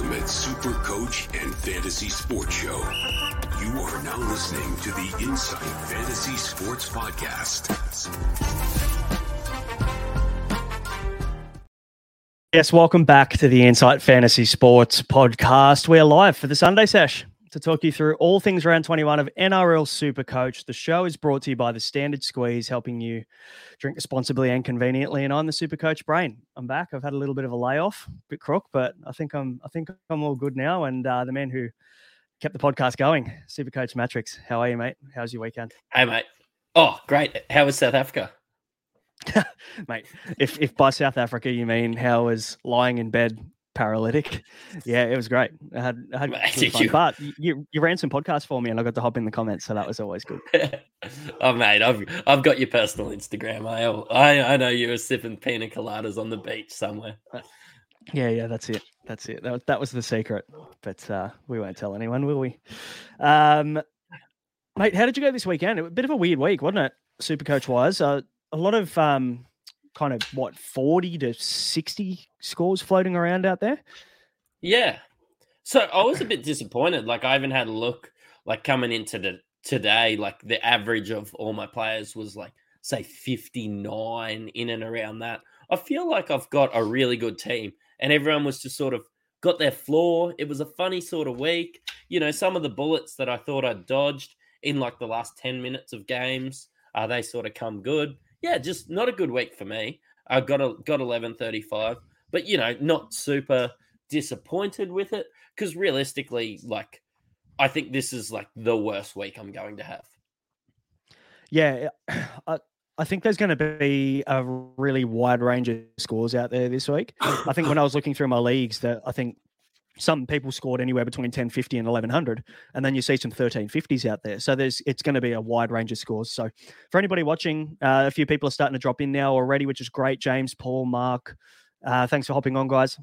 Ultimate Super Coach and Fantasy Sports Show. You are now listening to the Insight Fantasy Sports Podcast. Yes, welcome back to the Insight Fantasy Sports podcast. We're live for the Sunday sesh to talk you through all things round 21 of NRL Super Coach. The show is brought to you by the Standard Squeeze, helping you drink responsibly and conveniently. And I'm the Super Coach Brain. I'm back. I've had a little bit of a layoff, a bit crook, but I think I'm I think I'm all good now. And uh, the man who kept the podcast going, Super Coach Mattrix. How are you, mate? How's your weekend? Hey, mate. Oh, great. How was South Africa? mate. If if by South Africa you mean how was lying in bed paralytic, yeah, it was great. I had, I had did fun. you- but you you ran some podcasts for me, and I got to hop in the comments, so that was always good. oh, mate, I've I've got your personal Instagram. I I, I know you were sipping pina coladas on the beach somewhere. Yeah, yeah, that's it. That's it. That was, that was the secret, but uh, we won't tell anyone, will we? Um, mate, how did you go this weekend? It was a bit of a weird week, wasn't it? Super coach wise, uh, a lot of um, kind of what forty to sixty scores floating around out there. Yeah. So I was a bit disappointed. Like I haven't had a look. Like coming into the today, like the average of all my players was like say fifty nine in and around that. I feel like I've got a really good team, and everyone was just sort of got their floor. It was a funny sort of week. You know, some of the bullets that I thought I'd dodged in like the last ten minutes of games, uh, they sort of come good. Yeah, just not a good week for me. I got a got eleven thirty five, but you know, not super disappointed with it because realistically, like, I think this is like the worst week I'm going to have. Yeah, I, I think there's going to be a really wide range of scores out there this week. I think when I was looking through my leagues, that I think some people scored anywhere between 1050 and 1100 and then you see some 1350s out there. So there's it's going to be a wide range of scores. So for anybody watching uh, a few people are starting to drop in now already which is great. James paul mark uh, thanks for hopping on guys.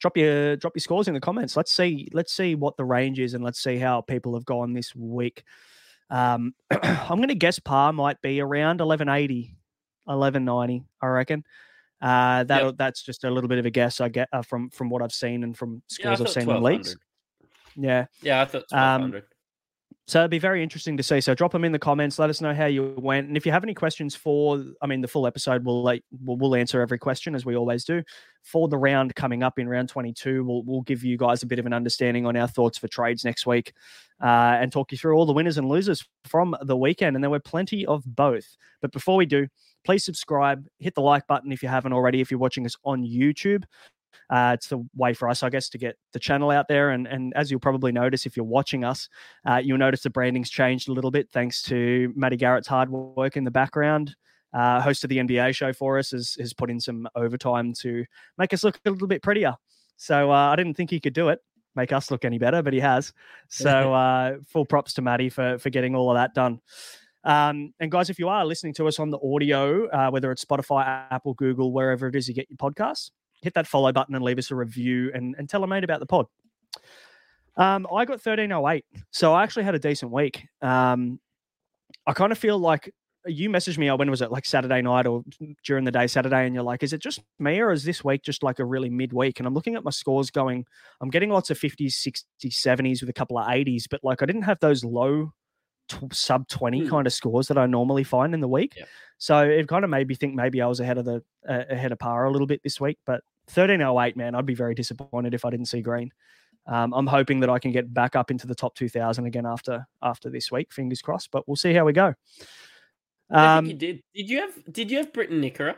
Drop your drop your scores in the comments. Let's see let's see what the range is and let's see how people have gone this week. Um, i'm going to guess par might be around 1180 1190 i reckon uh, that that's just a little bit of a guess I get uh, from from what I've seen and from Yeah, scores I've seen in leagues. 1200. Yeah, Yeah, I thought Um, so it'd be very interesting to see. So drop them in the comments. Let us know how you went, and if you have any questions for, I mean, the full episode, we'll like we'll, we'll answer every question as we always do. For the round coming up in round twenty two, we'll we'll give you guys a bit of an understanding on our thoughts for trades next week, uh, and talk you through all the winners and losers from the weekend. And there were plenty of both. But before we do, please subscribe, hit the like button if you haven't already. If you're watching us on YouTube. Uh, it's the way for us, I guess, to get the channel out there. And, and as you'll probably notice if you're watching us, uh, you'll notice the branding's changed a little bit thanks to Matty Garrett's hard work in the background. Uh, host of the NBA show for us has, has put in some overtime to make us look a little bit prettier. So uh, I didn't think he could do it, make us look any better, but he has. So uh, full props to Matty for for getting all of that done. Um, and guys, if you are listening to us on the audio, uh, whether it's Spotify, Apple, Google, wherever it is you get your podcasts, hit that follow button and leave us a review and, and tell a mate about the pod. Um, I got 1308. So I actually had a decent week. Um, I kind of feel like you messaged me, when was it like Saturday night or during the day Saturday? And you're like, is it just me or is this week just like a really midweek? And I'm looking at my scores going, I'm getting lots of 50s, 60s, 70s with a couple of 80s, but like I didn't have those low tw- sub 20 Hmm. kind of scores that I normally find in the week. Yep. So it kind of made me think maybe I was ahead of the uh, ahead of par a little bit this week, but 1308, man, I'd be very disappointed if I didn't see green. Um, I'm hoping that I can get back up into the top 2,000 again after after this week. Fingers crossed, but we'll see how we go. Um, you did. Did you have? Did you have Briton Nikora?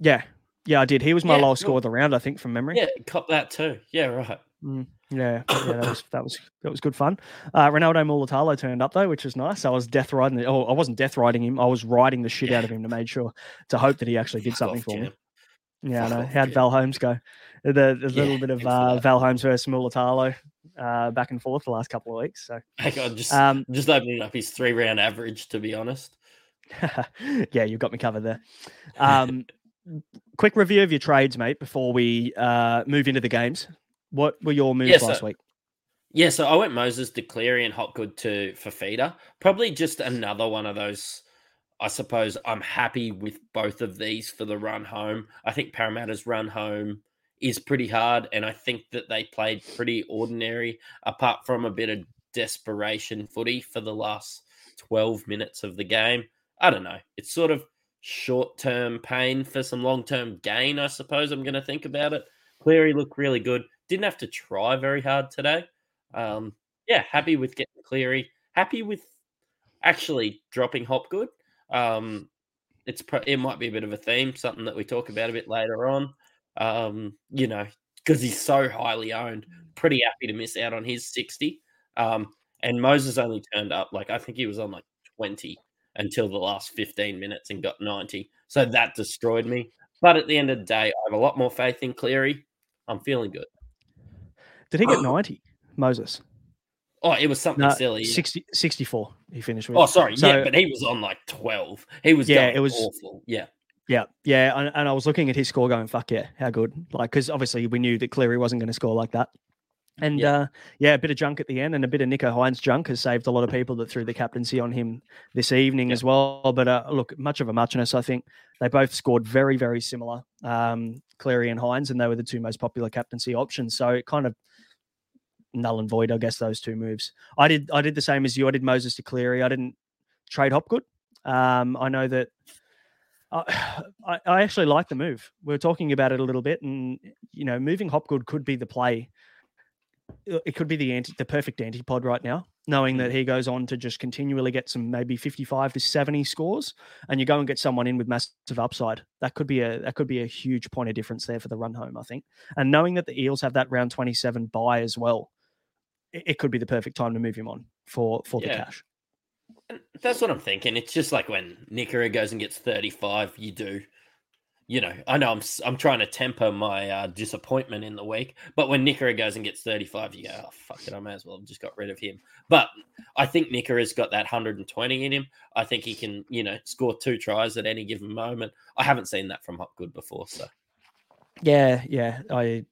yeah, yeah, I did. He was my Yeah, lowest score of the round, I think, from memory. Yeah, cop that too. Yeah, right. Mm, yeah, yeah, that was that was that was good fun. Uh, Ronaldo Mulitalo turned up though, which was nice. I was death riding. The, oh, I wasn't death riding him. I was riding the shit out of him to make sure to hope that he actually did something for me. Yeah, I know. How'd Val Holmes go? The, the little bit of uh. Val Holmes versus Mulitalo uh, back and forth the last couple of weeks. So, on, just um, just opening up his three round average. To be honest, yeah, you've got me covered there. Um, quick review of your trades, mate, before we uh, move into the games. What were your moves Yeah, so- last week? yeah. So I went Moses to Cleary and Hopgood to Fifita. Probably just another one of those. I suppose I'm happy with both of these for the run home. I think Parramatta's run home is pretty hard, and I think that they played pretty ordinary, apart from a bit of desperation footy for the last 12 minutes of the game. I don't know. It's sort of short term pain for some long term gain, I suppose. I'm going to think about it. Cleary looked really good. Didn't have to try very hard today. Um, yeah, happy with getting Cleary. Happy with actually dropping Hopgood. Um, it's it might be a bit of a theme, something that we talk about a bit later on. Um, you know, because he's so highly owned. Pretty happy to miss out on his sixty. Um, and Moses only turned up like I think he was on like twenty until the last fifteen minutes and got ninety. So that destroyed me. But at the end of the day, I have a lot more faith in Cleary. I'm feeling good. Did he get 90, Moses? Oh, it was something No, silly. yeah. 60, 64 he finished with. Oh, sorry. So- yeah, but he was on like 12. He was Yeah, it was- awful. Yeah. Yeah, yeah, and, and I was looking at his score, going, "Fuck yeah, how good!" Like, because obviously we knew that Cleary wasn't going to score like that, and Yeah. uh, yeah, a bit of junk at the end, and a bit of Nicho Hynes junk has saved a lot of people that threw the captaincy on him this evening Yeah. as well. But uh, look, much of a muchness. I think they both scored very, very similar, um, Cleary and Hynes, and they were the two most popular captaincy options. So it kind of null and void, I guess, those two moves. I did, I did the same as you. I did Moses to Cleary. I didn't trade Hopgood. Um, I know that I, I I actually like the move. We are talking about it a little bit, and you know, moving Hopgood could be the play. Uh, It could be the anti, the perfect antipod right now, knowing that he goes on to just continually get some maybe fifty-five to seventy scores, and you go and get someone in with massive upside. That could be a that could be a huge point of difference there for the run home, I think. And knowing that the Eels have that round twenty-seven bye as well, it, could be the perfect time to move him on for for the cash. And that's what I'm thinking. It's just like when Nikora goes and gets 35, you do. You know, I know I'm I'm trying to temper my uh, disappointment in the week, but when Nikora goes and gets 35, you go, oh, fuck it, I may as well have just got rid of him. But I think Nikora's got that 120 in him. I think he can, you know, score two tries at any given moment. I haven't seen that from Hopgood before, so Yeah, yeah. I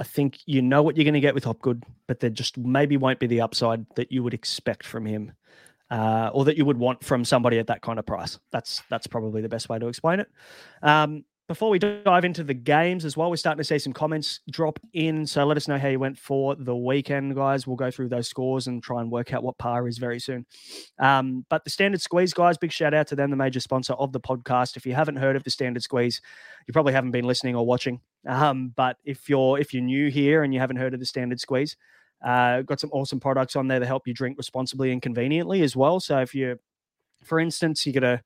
I think you know what you're going to get with Hopgood, but there just maybe won't be the upside that you would expect from him, uh, or that you would want from somebody at that kind of price. That's that's probably the best way to explain it. Um, before we dive into the games as well, we're starting to see some comments drop in. So let us know how you went for the weekend, guys. We'll go through those scores and try and work out what par is very soon. Um, but the Standard Squeeze, guys, big shout out to them, the major sponsor of the podcast. If you haven't heard of the Standard Squeeze, you probably haven't been listening or watching. Um, but if you're if you're new here and you haven't heard of the Standard Squeeze, uh, got some awesome products on there to help you drink responsibly and conveniently as well. So if you, for instance, you got to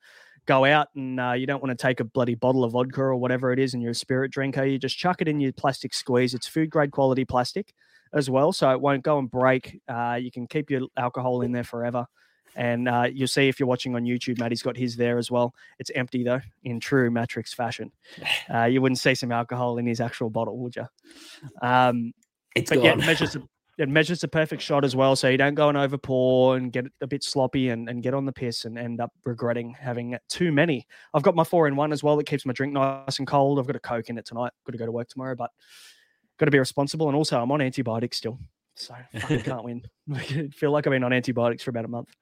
go out and uh, you don't want to take a bloody bottle of vodka or whatever it is, and you're a spirit drinker, you just chuck it in your plastic squeeze. It's food grade quality plastic as well, so it won't go and break. Uh, you can keep your alcohol in there forever. And uh, you'll see if you're watching on YouTube, Matty's got his there as well. It's empty though, in true Mattrix fashion. Uh, you wouldn't see some alcohol in his actual bottle, would you? Um, it's but gone. it measures it measures the perfect shot as well, so you don't go and over pour and get a bit sloppy and, and get on the piss and end up regretting having too many. I've got my four in one as well that keeps my drink nice and cold. I've got a coke in it tonight. Got to go to work tomorrow, but got to be responsible. And also, I'm on antibiotics still, so fucking can't win. I feel like I've been on antibiotics for about a month.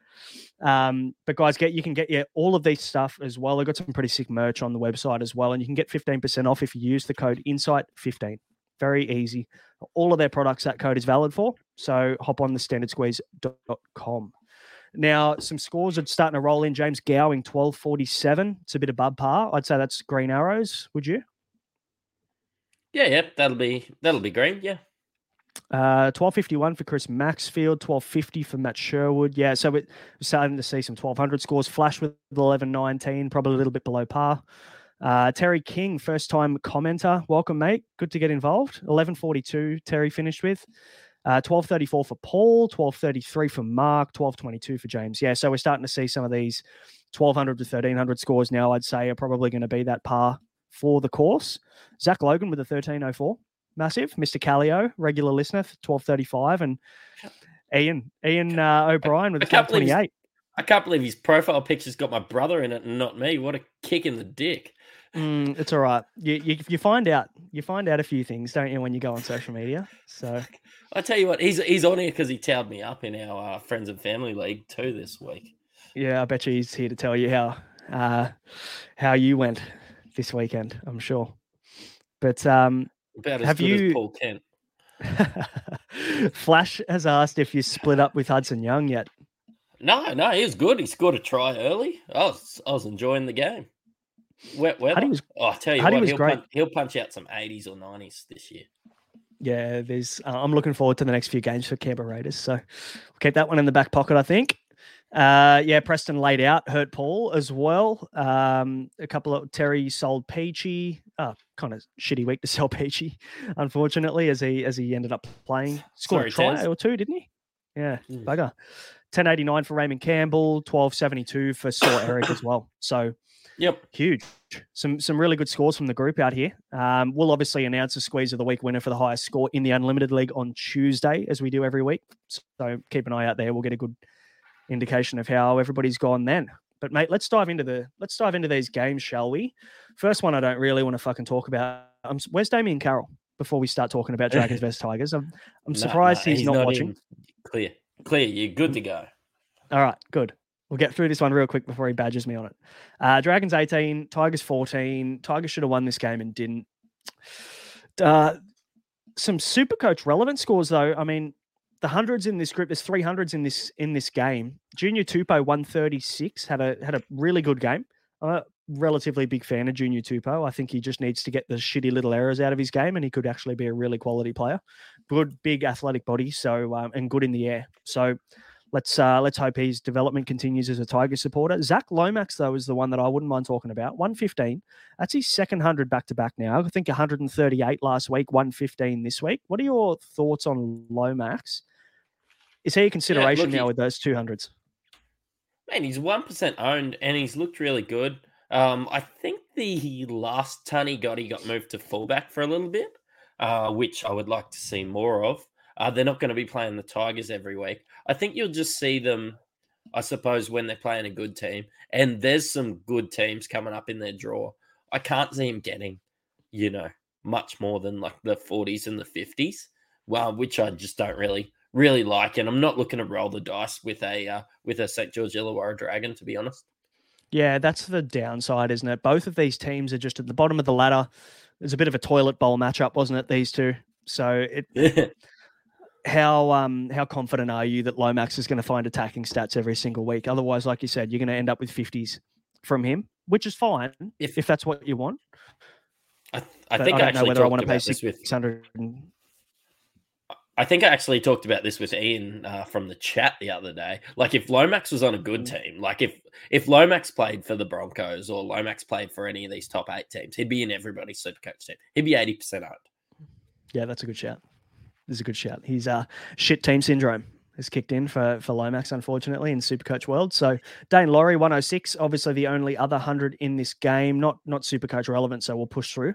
Um, but guys, get you can get yeah all of these stuff as well. I've got some pretty sick merch on the website as well, and you can get 15% off if you use the code Insight15. Very easy. All of their products that code is valid for. So hop on the standardsqueeze.com. Now, some scores are starting to roll in. James Gowing, 1247. It's a bit above par. I'd say that's green arrows, would you? yeah, yeah, that'll be that'll be green. Yeah. Uh, twelve fifty one for Chris Maxfield, twelve fifty for Matt Sherwood. Yeah, so we're starting to see some twelve hundred scores. Flash with eleven nineteen, probably a little bit below par. Uh, Terry King, first time commenter. Welcome, mate. Good to get involved. Eleven forty two. Terry finished with. Uh, 1234 for Paul, 1233 for Mark, 1222 for James. Yeah, so we're starting to see some of these 1200 to 1300 scores now, I'd say, are probably going to be that par for the course. Zach Logan with a 1304, massive. Mr. Callio, regular listener, 1235. And Ian, Ian uh, O'Brien with a I can't 1228. I can't believe his profile picture's got my brother in it and not me. What a kick in the dick. Mm, it's all right. You, you you find out you find out a few things, don't you, when you go on social media? So I tell you what, he's he's on here because he towed me up in our uh, friends and family league too this week. yeah, I bet you he's here to tell you how uh, how you went this weekend. I'm sure. But um, About as Have good you- as Paul Kent. Flash has asked if you split up with Hudson Young yet. No, no, he was good. He scored a try early. I was I was enjoying the game. Wet weather. was- oh, I tell you Huddy what, was he'll great. punch, he'll punch out some 80s or 90s this year. Yeah, there's. Uh, I'm looking forward to the next few games for Canberra Raiders. So we'll keep that one in the back pocket, I think. Uh, yeah, Preston laid out, hurt Paul as well. Um, a couple of Terry sold Peachy. Uh, kind of shitty week to sell Peachy, unfortunately, as he as he ended up playing. Scored a try or two, didn't he? Yeah, Mm. bugger. 1089 for Raymond Campbell, 1272 for Saw Eric as well. So Yep. huge. Some some really good scores from the group out here. Um, we'll obviously announce a squeeze of the week winner for the highest score in the Unlimited League on Tuesday, as we do every week. So keep an eye out there. We'll get a good indication of how everybody's gone then. But mate, let's dive into the let's dive into these games, shall we? First one, I don't really want to fucking talk about. Um, where's Damien Carroll? Before we start talking about Dragons vs Tigers, I'm I'm No, surprised no, he's, not, watching. Clear. Clear. You're good to go. All right, good. We'll get through this one real quick before he badgers me on it. Uh, Dragons 18, Tigers 14. Tigers should have won this game and didn't. Uh, some super coach relevant scores though. I mean, the hundreds in this group. There's three hundreds in this in this game. Junior Tupou 136 had a had a really good game. I'm a relatively big fan of Junior Tupou. I think he just needs to get the shitty little errors out of his game, and he could actually be a really quality player. Good, big athletic body, so um, and good in the air. So let's uh, let's hope his development continues as a Tiger supporter. Zac Lomax though is the one that I wouldn't mind talking about. One fifteen. That's his second hundred back to back now. I think one hundred and thirty eight last week, one fifteen this week. What are your thoughts on Lomax? Is he a consideration look, now he- with those two hundreds? Man, he's one percent owned, and he's looked really good. Um, I think the last ton he got, he got moved to fullback for a little bit, uh, which I would like to see more of. Uh, they're not going to be playing the Tigers every week. I think you'll just see them, I suppose, when they're playing a good team. And there's some good teams coming up in their draw. I can't see him getting, you know, much more than like the 40s and the 50s, well, which I just don't really really like. And I'm not looking to roll the dice with a uh, with a St George Illawarra Dragon, to be honest. Yeah, that's the downside, isn't it? Both of these teams are just at the bottom of the ladder. There's a bit of a toilet bowl matchup, wasn't it? These two. So it how um how confident are you that Lomax is going to find attacking stats every single week? Otherwise, like you said, you're going to end up with 50s from him, which is fine if, If- that's what you want. I, I think I I, don't know whether I want to pay with 600. and- I think I actually talked about this with Ian uh, from the chat the other day. Like if Lomax was on a good Mm. team, like if if Lomax played for the Broncos or Lomax played for any of these top eight teams, he'd be in everybody's supercoach team. He'd be eighty percent owned. Yeah, that's a good shout. This is a good shout. He's uh shit team syndrome has kicked in for for Lomax, unfortunately, in Supercoach world. So Daine Laurie, 106, obviously the only other hundred in this game, not not Supercoach relevant, so we'll push through.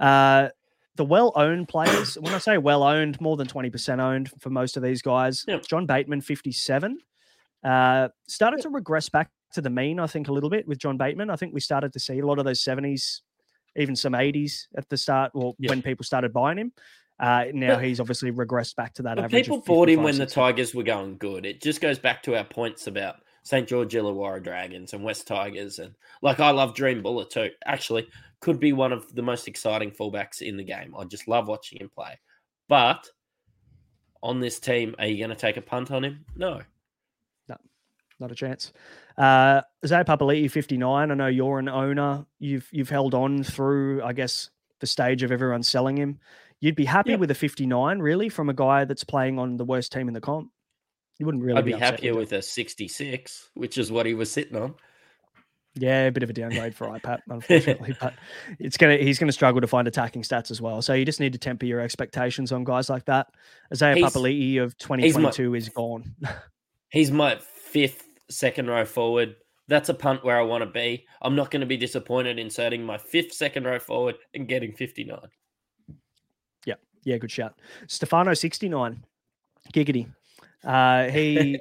Uh the well owned players, when I say well owned, more than 20% owned for most of these guys. Yep. John Bateman, 57. Uh, started to regress back to the mean, I think, a little bit with John Bateman. I think we started to see a lot of those 70s, even some 80s at the start, well, Yep. when people started buying him. Uh, now But- he's obviously regressed back to that But average. people bought him when the Tigers were going good. It just goes back to our points about St. George Illawarra Dragons and West Tigers. And like, I love Dream Bullet too. Actually, could be one of the most exciting fullbacks in the game. I just love watching him play. But on this team, are you going to take a punt on him? No. not a chance. Uh, Zay Papali'i, 59. I know you're an owner. You've you've held on through, I guess, the stage of everyone selling him. You'd be happy Yep. with a 59, really, from a guy that's playing on the worst team in the comp. You wouldn't really I'd be upset happier it. with a 66, which is what he was sitting on. Yeah, a bit of a downgrade for IPAT, unfortunately, but it's gonna he's gonna struggle to find attacking stats as well. So you just need to temper your expectations on guys like that. Isaiah He's- Papali'i of he's my- 2022 is gone. He's my fifth second row forward. That's a punt where I want to be. I'm not going to be disappointed inserting my fifth second row forward and getting 59. Yeah, good shout. Stefano 69, giggity. Uh, he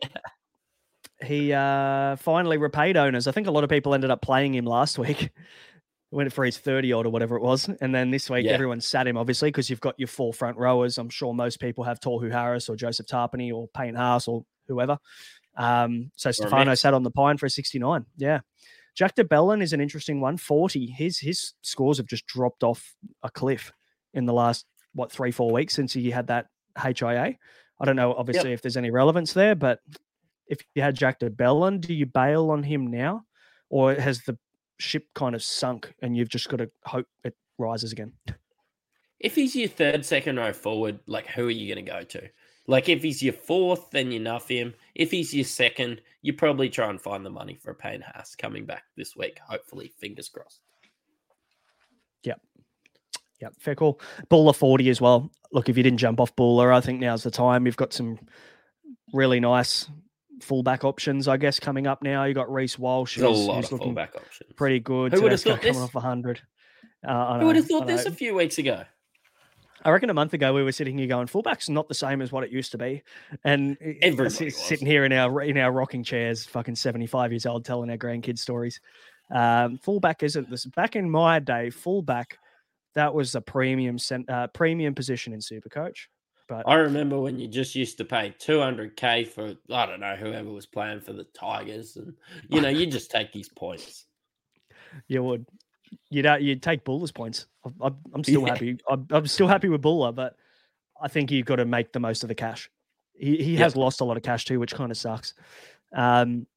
he uh, finally repaid owners. I think a lot of people ended up playing him last week. Went for his 30 odd or whatever it was. And then this week, Yeah. everyone sat him, obviously, because you've got your four front rowers. I'm sure most people have Tohu Harris or Joseph Tapine or Payne Haas or whoever. Um, so Stefano sat on the pine for a 69. Yeah. Jack de Belin is an interesting one. 40. His his scores have just dropped off a cliff in the last, what, three, four weeks since he had that HIA. I don't know, obviously, if there's any relevance there, but if you had Jack de Belin, do you bail on him now? Or has the ship kind of sunk and you've just got to hope it rises again? If he's your third second row forward, like who are you going to go to? Like if he's your fourth, then you nuff him. If he's your second, you probably try and find the money for a Payne Haas coming back this week. Hopefully, fingers crossed. Yeah, fair call. Buller 40 as well. Look, if you didn't jump off Buller, I think now's the time. You've got some really nice fullback options, I guess, coming up now. You've got Reece Walsh, There's a lot who's of looking fallback options. pretty good. Who would have thought this? coming off 100. Uh, I Who would have thought this a few weeks ago? I reckon a month ago we were sitting here going, fullback's not the same as what it used to be, and Everybody s- was. sitting here in our in our rocking chairs, fucking seventy five years old, telling our grandkids stories. Um, fullback isn't this. Back in my day, fullback that was a premium cent, uh, premium position in Supercoach. But I remember when you just used to pay 200k for I don't know whoever was playing for the Tigers, and you know you just take these points. you would you'd you'd take Buller's points. I'm, still Yeah. happy. I'm, I'm still happy with Buller, but I think you've got to make the most of the cash. He he has lost a lot of cash too, which kind of sucks. Um,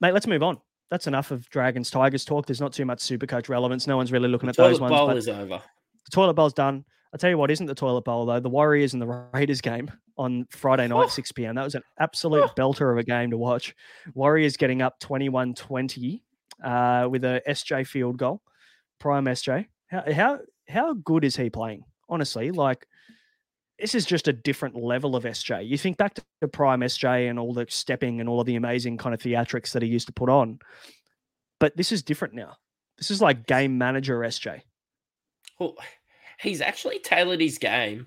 mate, let's move on. That's enough of Dragons Tigers talk. There's not too much super coach relevance. No one's really looking The at those ones. toilet bowl is over. the toilet bowl's done. I'll tell you what isn't the toilet bowl though. The Warriors and the Raiders game on Friday night, Oh. 6 p.m. That was an absolute belter of a game to watch. Warriors getting up 21-20 uh, with a SJ field goal. Prime SJ. How how how good is he playing? Honestly, like this is just a different level of SJ. You think back to the Prime SJ and all the stepping and all of the amazing kind of theatrics that he used to put on, but this is different now. This is like game manager SJ. Well, he's actually tailored his game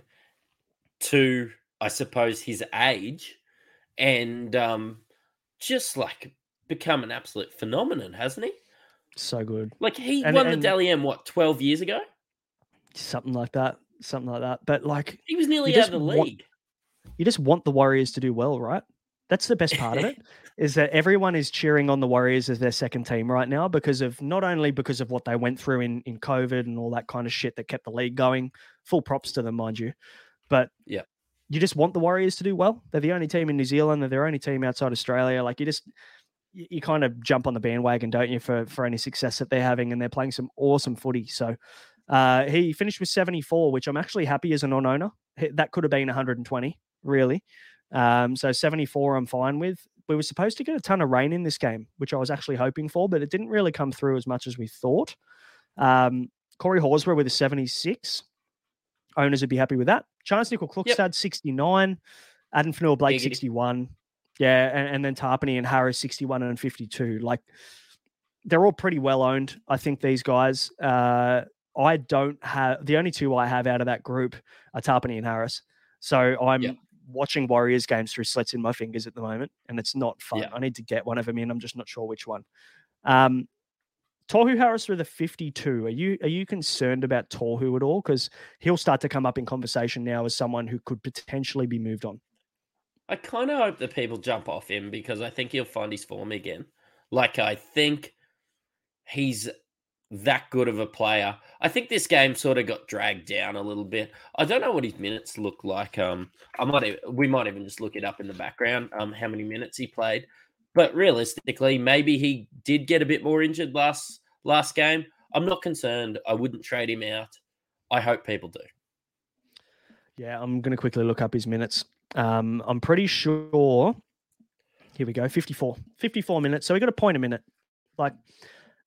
to, I suppose, his age, and um, just like become an absolute phenomenon, hasn't he? So good. Like he And- won and- the Dally M what twelve years ago. something like that something like that but like He was nearly out of the want- league. you just want the warriors to do well right that's the best part of it is that everyone is cheering on the warriors as their second team right now because of not only because of what they went through in in covid and all that kind of shit that kept the league going full props to them mind you but Yeah. you just want the warriors to do well they're the only team in new zealand they're their only team outside australia like you just you kind of jump on the bandwagon don't you for for any success that they're having and they're playing some awesome footy so uh, he finished with 74, which I'm actually happy as a non-owner. That could have been 120, really. Um, so 74, I'm fine with. We were supposed to get a ton of rain in this game, which I was actually hoping for, but it didn't really come through as much as we thought. Um, Corey Horsburgh with a 76. Owners would be happy with that. Charnze Nicoll-Klokstad, 69. Addin Fonua-Blake, Giggity. 61. Yeah, and, and then Tapine and Harris, 61 and 52. Like, they're all pretty well owned. I think these guys. Uh, I don't have the only two I have out of that group are Tapine and Harris. So I'm watching Warriors games through slits in my fingers at the moment, and it's not fun. Yeah. I need to get one of them in. I'm just not sure which one. Um, Tohu Harris with a 52. Are you are you concerned about Tohu at all? Because he'll start to come up in conversation now as someone who could potentially be moved on. I kind of hope that people jump off him because I think he'll find his form again. Like I think he's that good of a player. I think this game sort of got dragged down a little bit. I don't know what his minutes look like. Um, I might e- we might even just look it up in the background. Um, how many minutes he played. But realistically, maybe he did get a bit more injured last last game. I'm not concerned. I wouldn't trade him out. I hope people do. Yeah, I'm going to quickly look up his minutes. Um, I'm pretty sure. Here we go, 54, 54 minutes. So we got a point a minute. Like,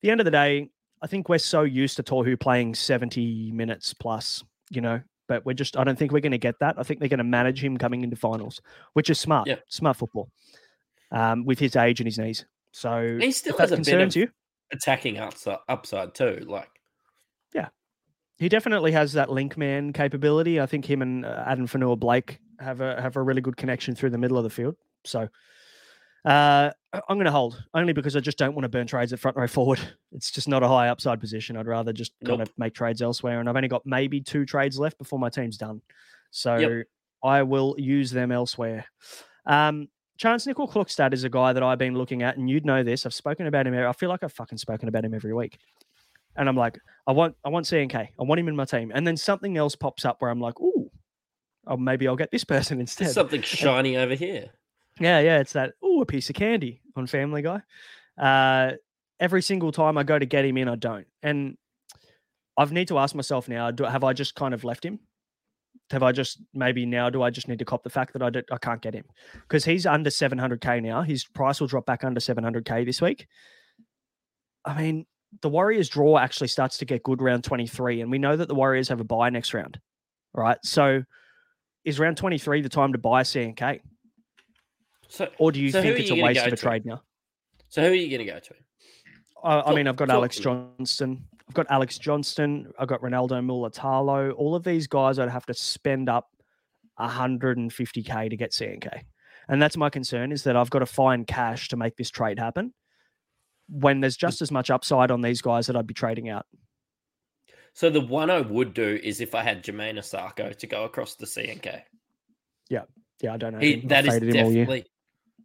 the end of the day, I think we're so used to Tohu playing 70 minutes plus, you know, but we're just, I don't think we're going to get that. I think they're going to manage him coming into finals, which is smart, Yeah. smart football um, with his age and his knees. So He still has a bit concerns of you. attacking upside, upside too. Like, yeah, He definitely has that link man capability. I think him and uh, Addin Fonua-Blake have a have a really good connection through the middle of the field. So uh, I'm going to hold only because I just don't want to burn trades at front row forward. It's just not a high upside position. I'd rather just kind Nope. of make trades elsewhere. And I've only got maybe two trades left before my team's done. So Yep. I will use them elsewhere. Um, Charnze Nicoll-Klokstad is a guy that I've been looking at, and you'd know this. I've spoken about him. I feel like I've fucking spoken about him every week. And I'm like, I want, I want CNK. I want him in my team. And then something else pops up where I'm like, ooh, oh, maybe I'll get this person instead. there's something shiny over here. Yeah, yeah, it's that Oh, a piece of candy on Family Guy. Uh, every single time I go to get him in, I don't, and I've need to ask myself now: do, Have I just kind of left him? Have I just maybe now? Do I just need to cop the fact that I I can't get him because he's under 700k now? His price will drop back under 700k this week. I mean, the Warriors draw actually starts to get good round 23, and we know that the Warriors have a bye next round, right? So, is round 23 the time to buy CNK? So, Or do you So think it's you a waste of a to? trade now? so who are you going to go to? I, I mean, I've got talk Alex. Johnston. I've got Alex Johnston. I've got Ronaldo Mulitalo. All of these guys, I'd have to spend up 150k to get CNK, and that's my concern. Is that I've got to find cash to make this trade happen. When there's just as much upside on these guys that I'd be trading out. So the one I would do is if I had Jamayne Isaako to go across the CNK. Yeah, yeah, I don't know. He, that is faded all year. definitely,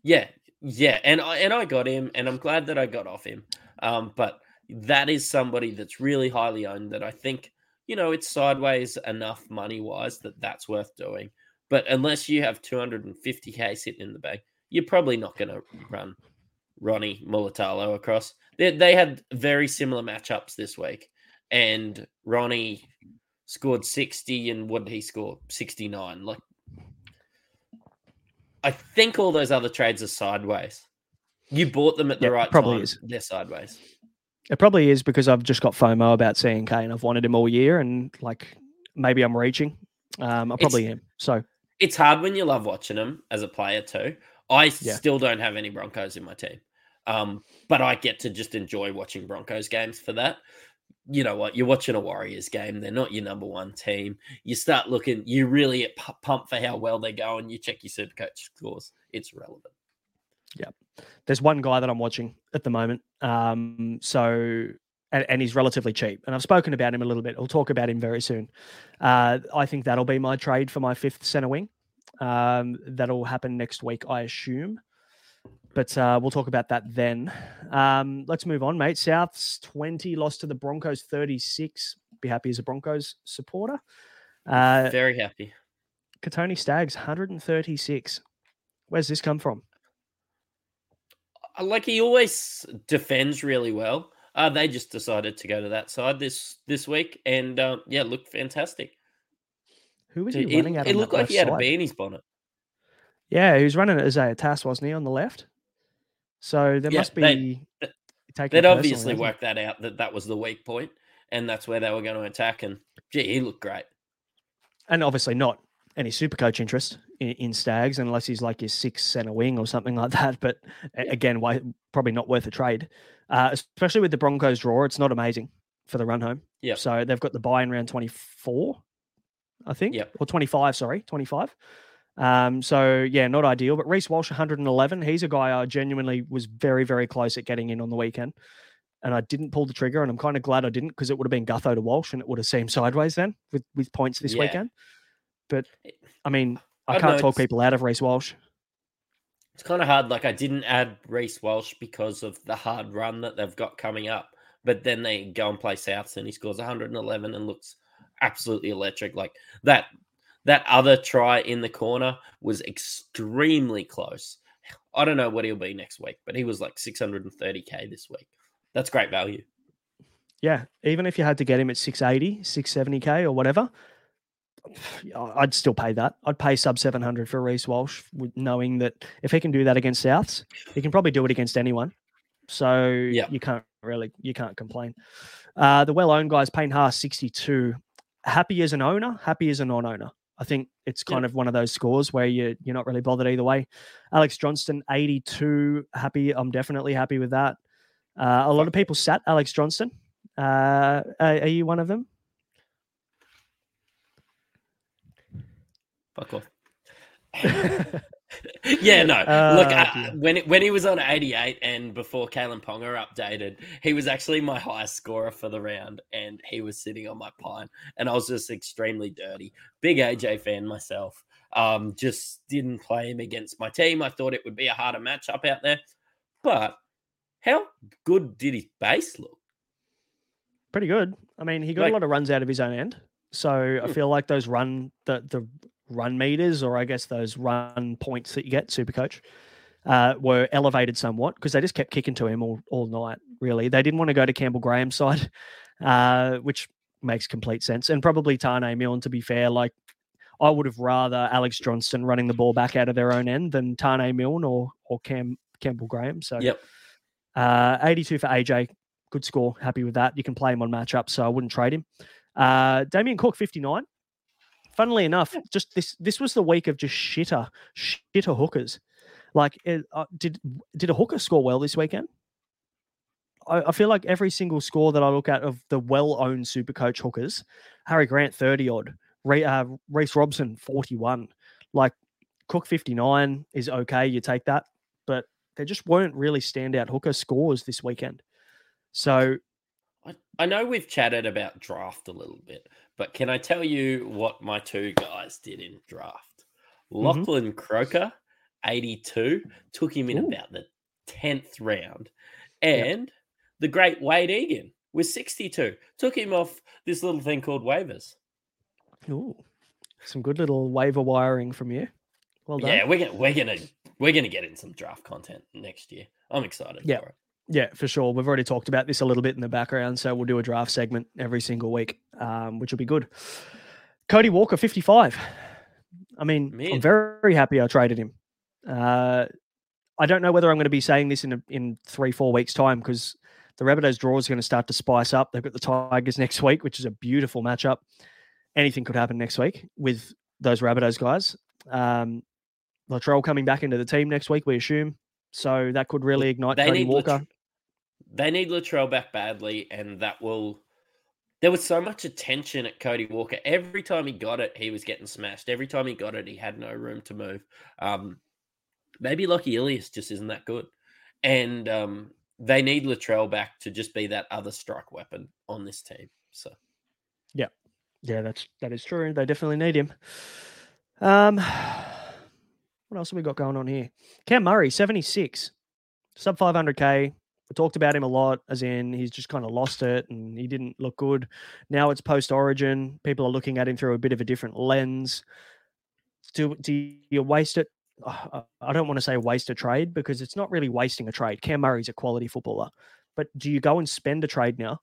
yeah, yeah, and I and I got him, and I'm glad that I got off him. Um, but that is somebody that's really highly owned. That I think you know it's sideways enough money wise that that's worth doing. But unless you have 250k sitting in the bank, you're probably not going to run Ronnie Mulitalo across. They they had very similar matchups this week, and Ronnie scored 60, and what did he score? 69. Like I think all those other trades are sideways. You bought them at the Yeah, right probably time. is. They're sideways. It probably is because I've just got FOMO about CNK and I've wanted him all year, and like maybe I'm reaching. Um, I probably am. So It's hard when you love watching them as a player too. I Yeah. still don't have any Broncos in my team, um, but I get to just enjoy watching Broncos games for that. You know what? You're watching a Warriors game. They're not your number one team. You start looking. You really get pu- pumped for how well they're going. You check your super coach scores. It's relevant. Yeah. There's one guy that I'm watching at the moment. Um, so and, and he's relatively cheap, and I've spoken about him a little bit. I'll talk about him very soon. Uh, I think that'll be my trade for my fifth center wing. Um, that'll happen next week, I assume. But uh, we'll talk about that then. Um, let's move on, mate. Souths 20 lost to the Broncos 36. Be happy as a Broncos supporter. Uh, Very happy. Kotoni Staggs 136. Where's this come from? Uh, like he always defends really well. Uh, they just decided to go to that side this this week, and um, yeah, looked fantastic. Who was he It, running at? it on that looked like he had a side? bee in his bonnet. Yeah, he was running at Isaiah Tass, wasn't he, on the left? So there Yeah, must be th- taking They'd it obviously worked that out that that was the weak point, and that's where they were going to attack. And gee, he looked great. and obviously not any super coach interest in, in Staggs unless he's like your sixth center wing or something like that. But again, why probably not worth a trade, uh, especially with the Broncos draw. It's not amazing for the run home. Yeah. So they've got the bye in round twenty four, I think, Yep. or twenty five. Sorry, twenty five. Um, so yeah, not ideal. But Reece Walsh, 111. He's a guy I genuinely was very, very close at getting in on the weekend. And I didn't pull the trigger, and I'm kind of glad I didn't because it would have been Gutho to Walsh and it would have seemed sideways then with, with points this Yeah. weekend. But I mean, I I can't know, talk people out of Reece Walsh. It's kind of hard. Like I didn't add Reece Walsh because of the hard run that they've got coming up, but then they go and play Souths, and he scores 111 and looks absolutely electric. Like that. That other try in the corner was extremely close. I don't know what he'll be next week, but he was like 630k this week. That's great value. Yeah, even if you had to get him at 680, 670k or whatever, I'd still pay that. I'd pay sub 700 for Reece Walsh, knowing that if he can do that against Souths, he can probably do it against anyone. So Yeah. you can't really, you can't complain. Uh, the well owned guys, Payne Haas, 62. Happy as an owner, happy as a non owner. I think it's Yeah. kind of one of those scores where you, you're not really bothered either way. Alex Johnston, 82. Happy. I'm definitely happy with that. Uh, a lot of people sat Alex Johnston. Uh, are, are you one of them? Fuck off. yeah, no. Look, Oh, uh, when it, when he was on 88 and before Kalyn Ponga updated, he was actually my highest scorer for the round, and he was sitting on my pine, and I was just extremely dirty. Big AJ fan myself. Um, just didn't play him against my team. I thought it would be a harder matchup out there, but how good did his base look? pretty good. I mean, he got Like- a lot of runs out of his own end. So I Hmm. feel like those run the the run meters, or I guess those run points that you get, Super Coach, uh, were elevated somewhat because they just kept kicking to him all, all night. Really, they didn't want to go to Campbell Graham's side, uh, which makes complete sense. And probably Taane Milne, to be fair, like I would have rather Alex Johnston running the ball back out of their own end than Taane Milne or or Cam Campbell Graham. So Yep. uh, 82 for AJ. Good score. Happy with that. You can play him on matchup, so I wouldn't trade him. Uh, Damien Cook, 59. Funnily enough, just this this was the week of just shitter, shitter hookers. Like, it, uh, did did a hooker score well this weekend? I, I feel like every single score that I look at of the well-owned super coach hookers, Harry Grant 30 odd, Re, uh, Reece Robson 41. Like Cook 59 is okay, you take that, but there just weren't really standout hooker scores this weekend. So I, I know we've chatted about draft a little bit, but can I tell you what my two guys did in draft? Mm-hmm. Lachlan Croker, 82, took him in Ooh. about the 10th round. And the great Wade Egan was 62, took him off this little thing called waivers. Ooh, some good little waiver wiring from you. Well done. Yeah, we're gonna we're gonna we're gonna get in some draft content next year. I'm excited Yeah. Yeah, for sure. We've already talked about this a little bit in the background, so we'll do a draft segment every single week, um, which will be good. Cody Walker, 55. I mean, I'm Mid. very happy I traded him. Uh, I don't know whether I'm going to be saying this in a, in three, four weeks' time because the Rabbitohs draw is going to start to spice up. They've got the Tigers next week, which is a beautiful matchup. Anything could happen next week with those Rabbitohs guys. Um, Latrell coming back into the team next week, we assume. So that could really ignite They Cody Walker. They need Latrell back badly, and that will. There was so much attention at Cody Walker. Every time he got it, he was getting smashed. Every time he got it, he had no room to move. Um, maybe Lucky Ilias just isn't that good, and um, they need Latrell back to just be that other strike weapon on this team. So yeah, Yeah, that's that is true. They definitely need him. Um, what else have we got going on here? Cam Murray, seventy six, sub five hundred k. We talked about him a lot, as in he's just kind of lost it and he didn't look good. Now it's post Origin. People are looking at him through a bit of a different lens. Do do you waste it? Uh, I don't want to say waste a trade because it's not really wasting a trade. Cam Murray's a quality footballer, but do you go and spend a trade now,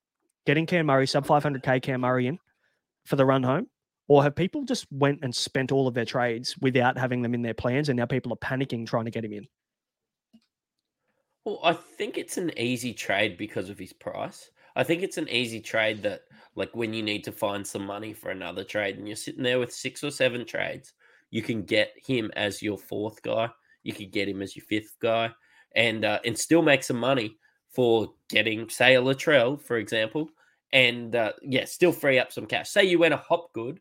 getting Cam Murray sub five hundred k Cam Murray in? for the run home? Or have people just went and spent all of their trades without having them in their plans and now people are panicking trying to get him in? Well, I think it's an easy trade because of his price. I think it's an easy trade that, like, when you need to find some money for another trade and you're sitting there with six or seven trades, you can get him as your fourth guy. You could get him as your fifth guy, and uh, and still make some money for getting, say, a Latrell, for example, and uh, yeah, still free up some cash. Say you went a Hopgood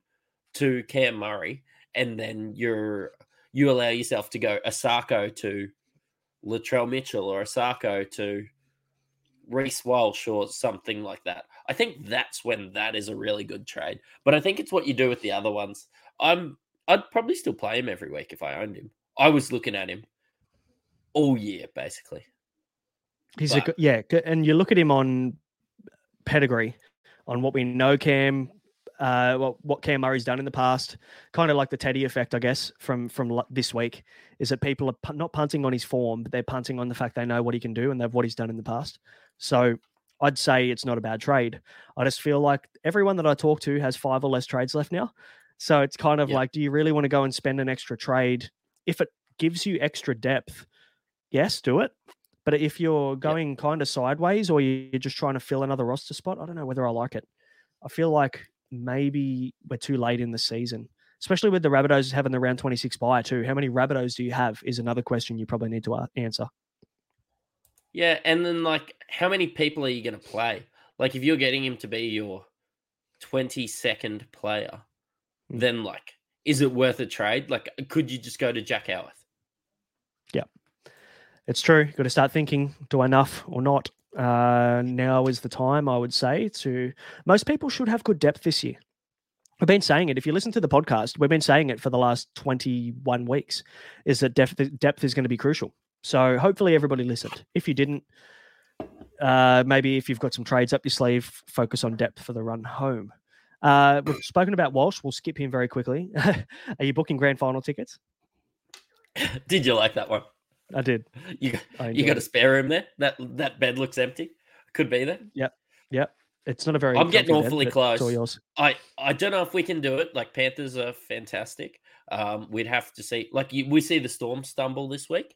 to Cam Murray, and then you're you allow yourself to go Isaako to Latrell Mitchell or Isaako to Reece Walsh or something like that. I think that's when that is a really good trade. But I think it's what you do with the other ones. I'm I'd probably still play him every week if I owned him. I was looking at him all year basically. He's a good, yeah, and you look at him on pedigree, on what we know Cam, uh, what what Cam Murray's done in the past, kind of like the Teddy effect, I guess, from from this week, is that people are pu- not punting on his form, but they're punting on the fact they know what he can do and they've what he's done in the past. So I'd say it's not a bad trade. I just feel like everyone that I talk to has five or less trades left now. So it's kind of Yeah. like, do you really want to go and spend an extra trade? If it gives you extra depth, yes, do it. But if you're going kind of sideways or you're just trying to fill another roster spot, I don't know whether I like it. I feel like maybe we're too late in the season, especially with the Rabbitohs having the round 26 bye too. How many Rabbitohs do you have is another question you probably need to answer. Yeah, and then like, how many people are you going to play? Like, if you're getting him to be your 22nd player, Mm. then like, is it worth a trade? Like, could you just go to Jack Howarth? Yeah. It's true. You've Got to start thinking: Do I enough or not? Uh, now is the time, I would say. To most people should have good depth this year. I've been saying it. If you listen to the podcast, we've been saying it for the last twenty-one weeks. Is that depth? Depth is going to be crucial. So hopefully everybody listened. If you didn't, uh, maybe if you've got some trades up your sleeve, focus on depth for the run home. Uh, we've spoken about Walsh. We'll skip him very quickly. Are you booking grand final tickets? Did you like that one? I did. You got, I you got a spare room there? That that bed looks empty. Could be there. Yep. Yep. It's not a very. I'm getting bed, awfully but It's all close. yours. I I don't know if we can do it. Like Panthers are fantastic. Um, we'd have to see. Like you, we see the Storm stumble this week.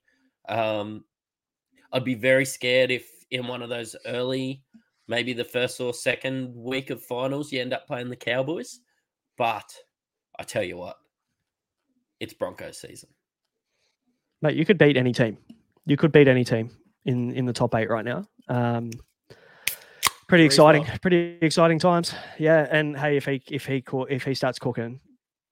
Um, I'd be very scared if in one of those early, maybe the first or second week of finals, you end up playing the Cowboys. But I tell you what, it's Broncos season. Mate, you could beat any team. You could beat any team in in the top eight right now. Um, pretty exciting. Pretty exciting times. Yeah, and hey, if he if he if he starts cooking,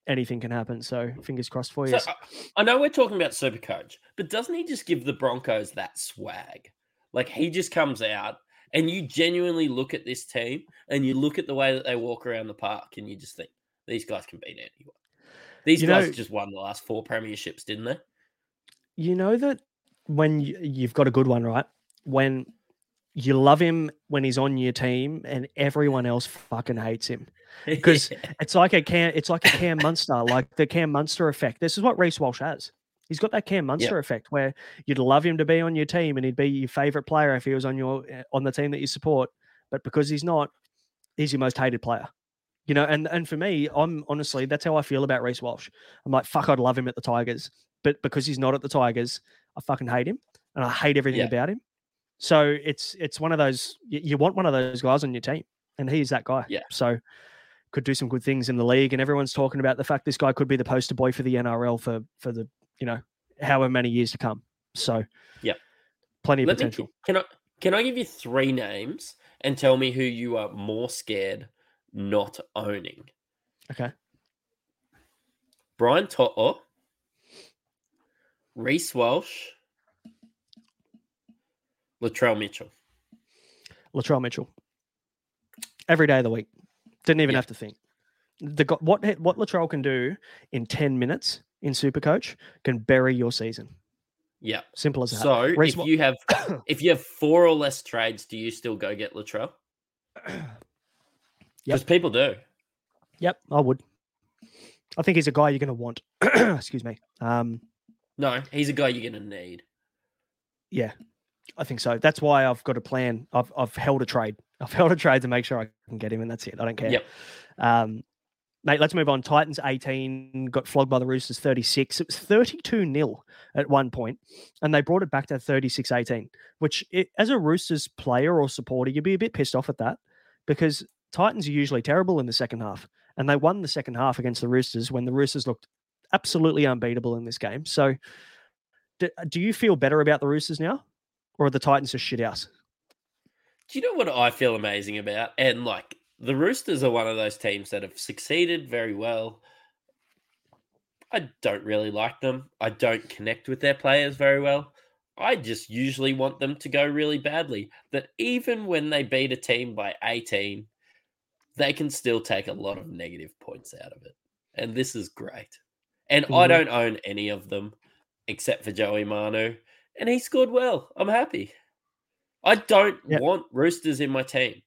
anything can happen. So fingers crossed for you. So I, I know we're talking about Supercoach, but doesn't he just give the Broncos that swag? Like he just comes out and you genuinely look at this team and you look at the way that they walk around the park and you just think these guys can beat anyone. These You guys know- just won the last four premierships, didn't they? You know that when you, you've got a good one, right? When you love him when he's on your team, and everyone else fucking hates him. because it's like a Cam, it's like a Cam Munster, like the Cam Munster effect. This is what Reece Walsh has. He's got that Cam Munster effect where you'd love him to be on your team and he'd be your favorite player if he was on your eh, on the team that you support. But because he's not, he's your most hated player. You know, and and for me, I'm honestly that's how I feel about Reece Walsh. I'm like, fuck, I'd love him at the Tigers, but because he's not at the Tigers, I fucking hate him and I hate everything Yeah. about him. So it's it's one of those you, you want one of those guys on your team, and he's that guy. Yeah. So could do some good things in the league, and everyone's talking about the fact this guy could be the poster boy for the NRL for for the you know however many years to come. So yeah, plenty of Let me, potential. can I can I give you three names and tell me who you are more scared not owning? Okay. Brian To'o, Reece Walsh, Latrell Mitchell. Latrell Mitchell. Every day of the week. Didn't even Yeah. have to think. The what what Latrell can do in ten minutes in Supercoach can bury your season. Yeah. Simple as that. So Reece if you have if you have four or less trades, do you still go get Latrell? Because people do. Yep, I would. I think he's a guy you're going to want. Excuse me. Um, No, he's a guy you're gonna need. yeah, I think so. That's why I've got a plan. I've I've held a trade. I've held a trade to make sure I can get him, and that's it. I don't care. Yep. Um, mate, let's move on. Titans 18 got flogged by the Roosters 36. It was 32 0 at one point, and they brought it back to 36 18, which, it, as a Roosters player or supporter, you'd be a bit pissed off at that because Titans are usually terrible in the second half, and they won the second half against the Roosters when the Roosters looked absolutely unbeatable in this game. So, do, uh, do you feel better about the Roosters now, or are the Titans just shit house? Do you know what I feel amazing about? And like the Roosters are one of those teams that have succeeded very well. I don't really like them. I don't connect with their players very well. I just usually want them to go really badly. That even when they beat a team by 18, they can still take a lot of negative points out of it. And this is great. And I Mhm. don't own any of them except for Joey Manu. And he scored well. I'm happy. I don't Yep. want Roosters in my team.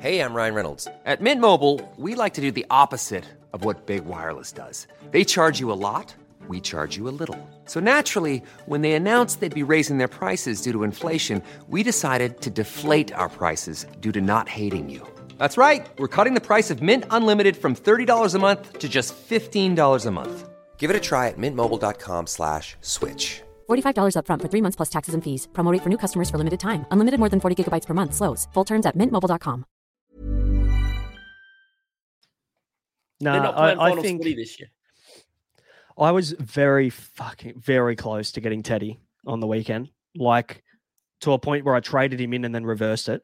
Hey, I'm Ryan Reynolds. At Mint Mobile, we like to do the opposite of what Big Wireless does. They charge you a lot, we charge you a little. So naturally, when they announced they'd be raising their prices due to inflation, we decided to deflate our prices due to not hating you. That's right. We're cutting the price of Mint Unlimited from $30 a month to just $15 a month. Give it a try at mintmobile.com slash switch. $45 upfront for three months plus taxes and fees. Promo rate for new customers for limited time. Unlimited more than 40 gigabytes per month. Slows. Full terms at mintmobile.com. They're No, not I, I finals think this year. I was very fucking very close to getting Teddy on the weekend, like to a point where I traded him in and then reversed it,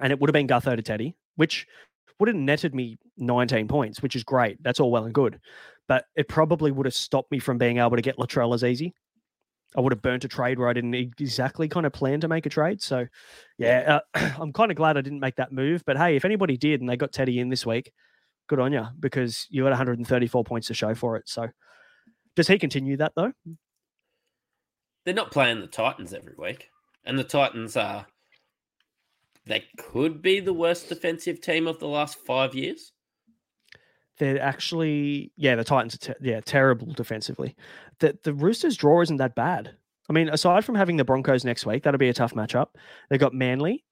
and it would have been Gutho to Teddy, which would have netted me 19 points, which is great. That's all well and good, but it probably would have stopped me from being able to get Latrell as easy. I would have burnt a trade where I didn't exactly kind of plan to make a trade. So, yeah, uh, I'm kind of glad I didn't make that move. But hey, if anybody did and they got Teddy in this week, good on you because you had 134 points to show for it. So, does he continue that though? They're not playing the Titans every week, and the Titans are. They could be the worst defensive team of the last five years. They're actually, yeah, the Titans are, te- yeah, terrible defensively. The the Roosters draw isn't that bad. I mean, aside from having the Broncos next week, that'll be a tough matchup. They've got Manly,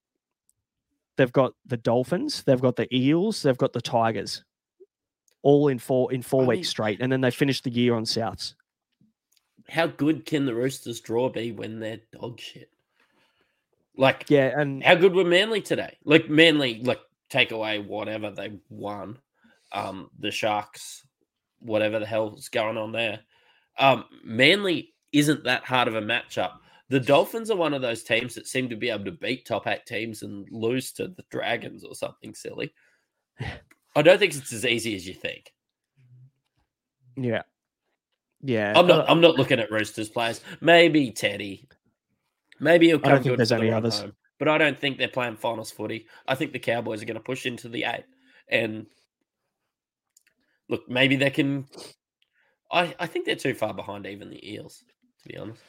they've got the Dolphins, they've got the Eels, they've got the Tigers, all in four in four I weeks mean- straight, and then they finish the year on Souths. How good can the Roosters draw be when they're dog shit? Like, Yeah, and how good were Manly today? Like Manly, like take away whatever they won, um, the Sharks, whatever the hell's going on there. Um, Manly isn't that hard of a matchup. The Dolphins are one of those teams that seem to be able to beat top eight teams and lose to the Dragons or something silly. I don't think it's as easy as you think. yeah, yeah. I'm not. uh, I'm not looking at Roosters players. Maybe Teddy. Maybe he'll I don't come think good there's any others. home. But I don't think they're playing finals footy. I think the Cowboys are going to push into the eight. And look, maybe they can. I I think they're too far behind even the Eels. To be honest,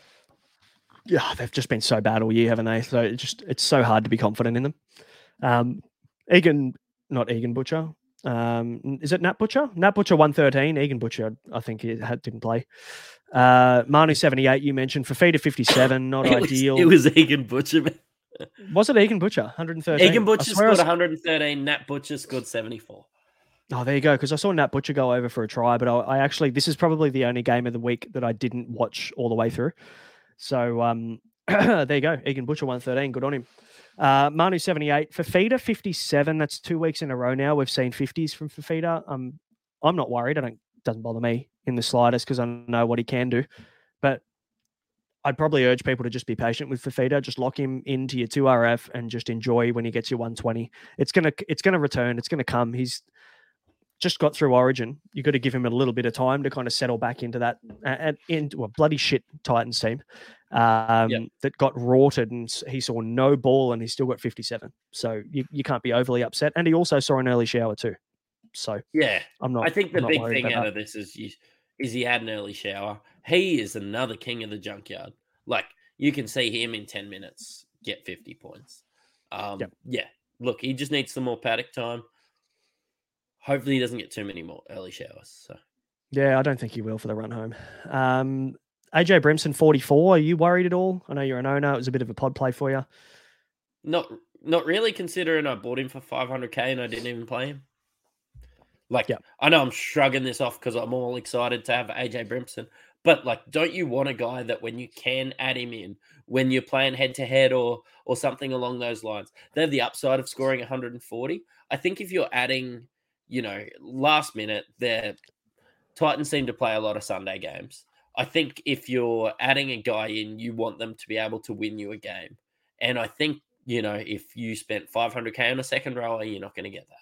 yeah, they've just been so bad all year, haven't they? So it just it's so hard to be confident in them. Um, Egan, not Egan Butcher. Um, is it Nat Butcher? Nat Butcher one thirteen. Egan Butcher, I think he had, didn't play. Uh, Manu seventy eight. You mentioned Fifita fifty seven. Not it was, ideal. it was Egan Butcher. man. Was it Egan Butcher? One hundred thirteen. Egan Butcher scored 113. Nat Butcher scored 74. Oh, there you go. Because I saw Nat Butcher go over for a try, but I, I actually this is probably the only game of the week that I didn't watch all the way through. So um, there you go. Egan Butcher one thirteen. Good on him. Uh, Manu seventy eight. Fifita fifty seven. That's two weeks in a row now. We've seen fifties from Fifita. Um, I'm not worried. I don't doesn't bother me in the slightest because I know what he can do. But I'd probably urge people to just be patient with Fifita. Just lock him into your two RF and just enjoy when he gets your 120. It's gonna it's gonna return. It's gonna come. He's just got through Origin. You got to give him a little bit of time to kind of settle back into that and into a bloody shit Titans team um, that got rorted and he saw no ball and he still got 57. So you, you can't be overly upset. And he also saw an early shower too. So Yeah, I'm not. I think the big thing out that. of this is you, is he had an early shower. He is another king of the junkyard. Like you can see him in ten minutes get fifty points. Um, Yep. Yeah, look, he just needs some more paddock time. Hopefully, he doesn't get too many more early showers. So Yeah, I don't think he will for the run home. Um, AJ Brimson, 44. Are you worried at all? I know you're an owner. It was a bit of a pod play for you. not not really considering I bought him for five hundred k and I didn't even play him. Like Yep. I know I'm shrugging this off because I'm all excited to have AJ Brimson, but like, don't you want a guy that when you can add him in when you're playing head to head or or something along those lines, they have the upside of scoring 140. I think if you're adding, you know, last minute, the Titans seem to play a lot of Sunday games. I think if you're adding a guy in, you want them to be able to win you a game. And I think, you know, if you spent 500k on a second rower, you're not going to get that.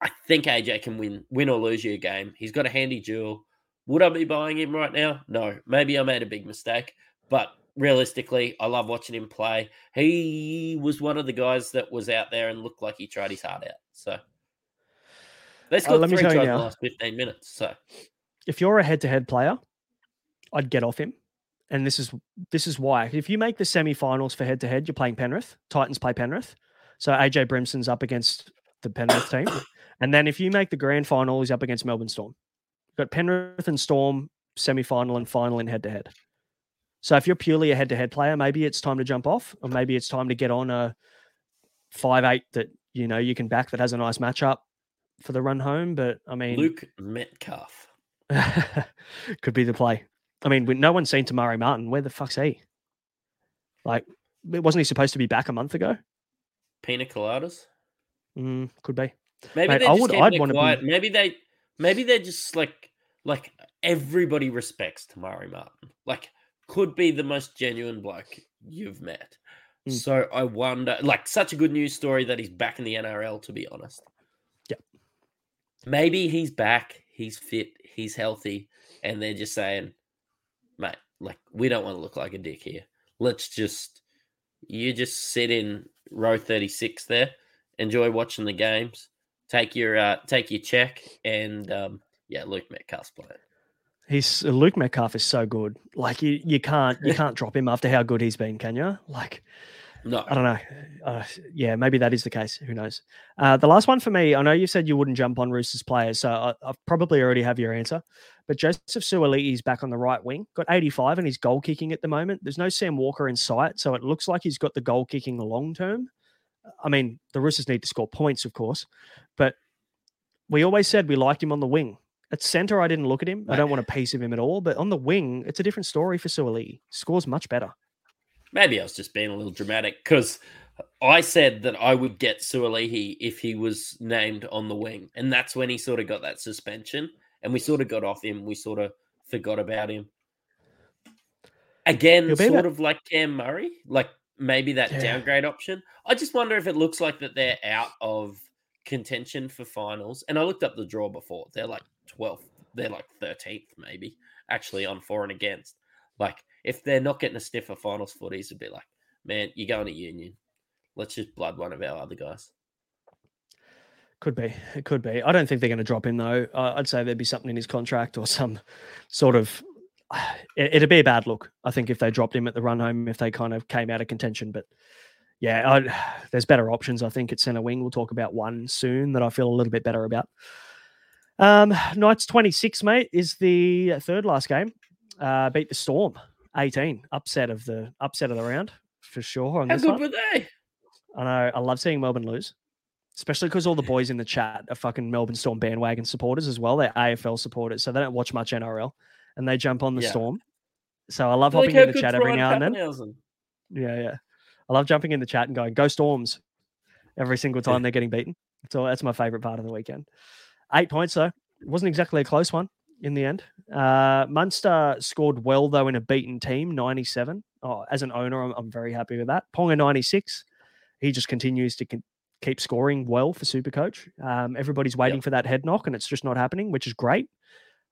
I think AJ can win win or lose you a game. He's got a handy duel. Would I be buying him right now? No. Maybe I made a big mistake, but realistically, I love watching him play. He was one of the guys that was out there and looked like he tried his heart out. So they Uh, scored let me three tell tries you in the now. last 15 minutes. So If you're a head-to-head player, I'd get off him. And this is this is why. If you make the semi-finals for head-to-head, you're playing Penrith. Titans play Penrith. So AJ Brimson's up against the Penrith team. And then if you make the grand final, he's up against Melbourne Storm. You've got Penrith and Storm semi-final and final in head-to-head. So if you're purely a head-to-head player, maybe it's time to jump off, or maybe it's time to get on a five eight that you know you can back that has a nice matchup for the run home. But I mean, Luke Metcalf. could be the play. I mean, no one's seen Te Maire Martin. Where the fuck's he? Like, wasn't he supposed to be back a month ago? Pina coladas. Mm, could be. Maybe Mate, they I would- I'd wanna be- Maybe they, maybe they're just like, like everybody respects Te Maire Martin. Like, could be the most genuine bloke you've met. Mm. So I wonder, like, such a good news story that he's back in the NRL. To be honest. Maybe he's back. He's fit. He's healthy, and they're just saying, mate, like, we don't want to look like a dick here. Let's just, you just sit in row thirty six there enjoy watching the games. Take your uh, take your check, and um, yeah, Luke Metcalf's playing. He's Luke Metcalf is so good. Like you, you can't you can't drop him after how good he's been, can you? Like No, I don't know. Uh, yeah, maybe that is the case. Who knows? Uh, the last one for me, I know you said you wouldn't jump on Roosters players, so I, I probably already have your answer. But Joseph Suaalii's back on the right wing, got 85 and he's goal kicking at the moment. There's no Sam Walker in sight, so it looks like he's got the goal kicking long term. I mean, the Roosters need to score points, of course, but we always said we liked him on the wing. At centre, I didn't look at him. I don't want a piece of him at all. But on the wing, it's a different story for Suaalii. Scores much better. Maybe I was just being a little dramatic because I said that I would get Suaalii if he was named on the wing, and that's when he sort of got that suspension, and we sort of got off him. We sort of forgot about him. Again, sort that- of like Cam Murray, like maybe that Yeah. downgrade option. I just wonder if it looks like that they're out of contention for finals. And I looked up the draw before; they're like 12th, they're like 13th, maybe actually on for and against. Like if they're not getting a stiffer finals footies, it'd be like, man, you're going to Union. Let's just blood one of our other guys. Could be. It could be. I don't think they're going to drop him though. I'd say there'd be something in his contract or some sort of. It, it'd be a bad look, I think, if they dropped him at the run home if they kind of came out of contention. But yeah, i there's better options. I think at centre wing. We'll talk about one soon that I feel a little bit better about. Um, Knights 26, mate, is the third last game. Uh, beat the Storm 18. Upset of the upset of the round for sure. How good one. were they? I know. I love seeing Melbourne lose, especially because all the boys in the chat are fucking Melbourne Storm bandwagon supporters as well. They're AFL supporters, so they don't watch much NRL, and they jump on the Yeah. Storm. So I love Like, hopping how in the chat every now and then. Yeah, yeah. I love jumping in the chat and going, "Go Storms!" every single time they're getting beaten. So that's my favorite part of the weekend. Eight points though. It wasn't exactly a close one in the end. Uh, Munster scored well though in a beaten team, ninety-seven. Oh, as an owner, I'm, I'm very happy with that. Ponga ninety-six. He just continues to con- keep scoring well for Supercoach. Um, everybody's waiting for that head knock, and it's just not happening, which is great.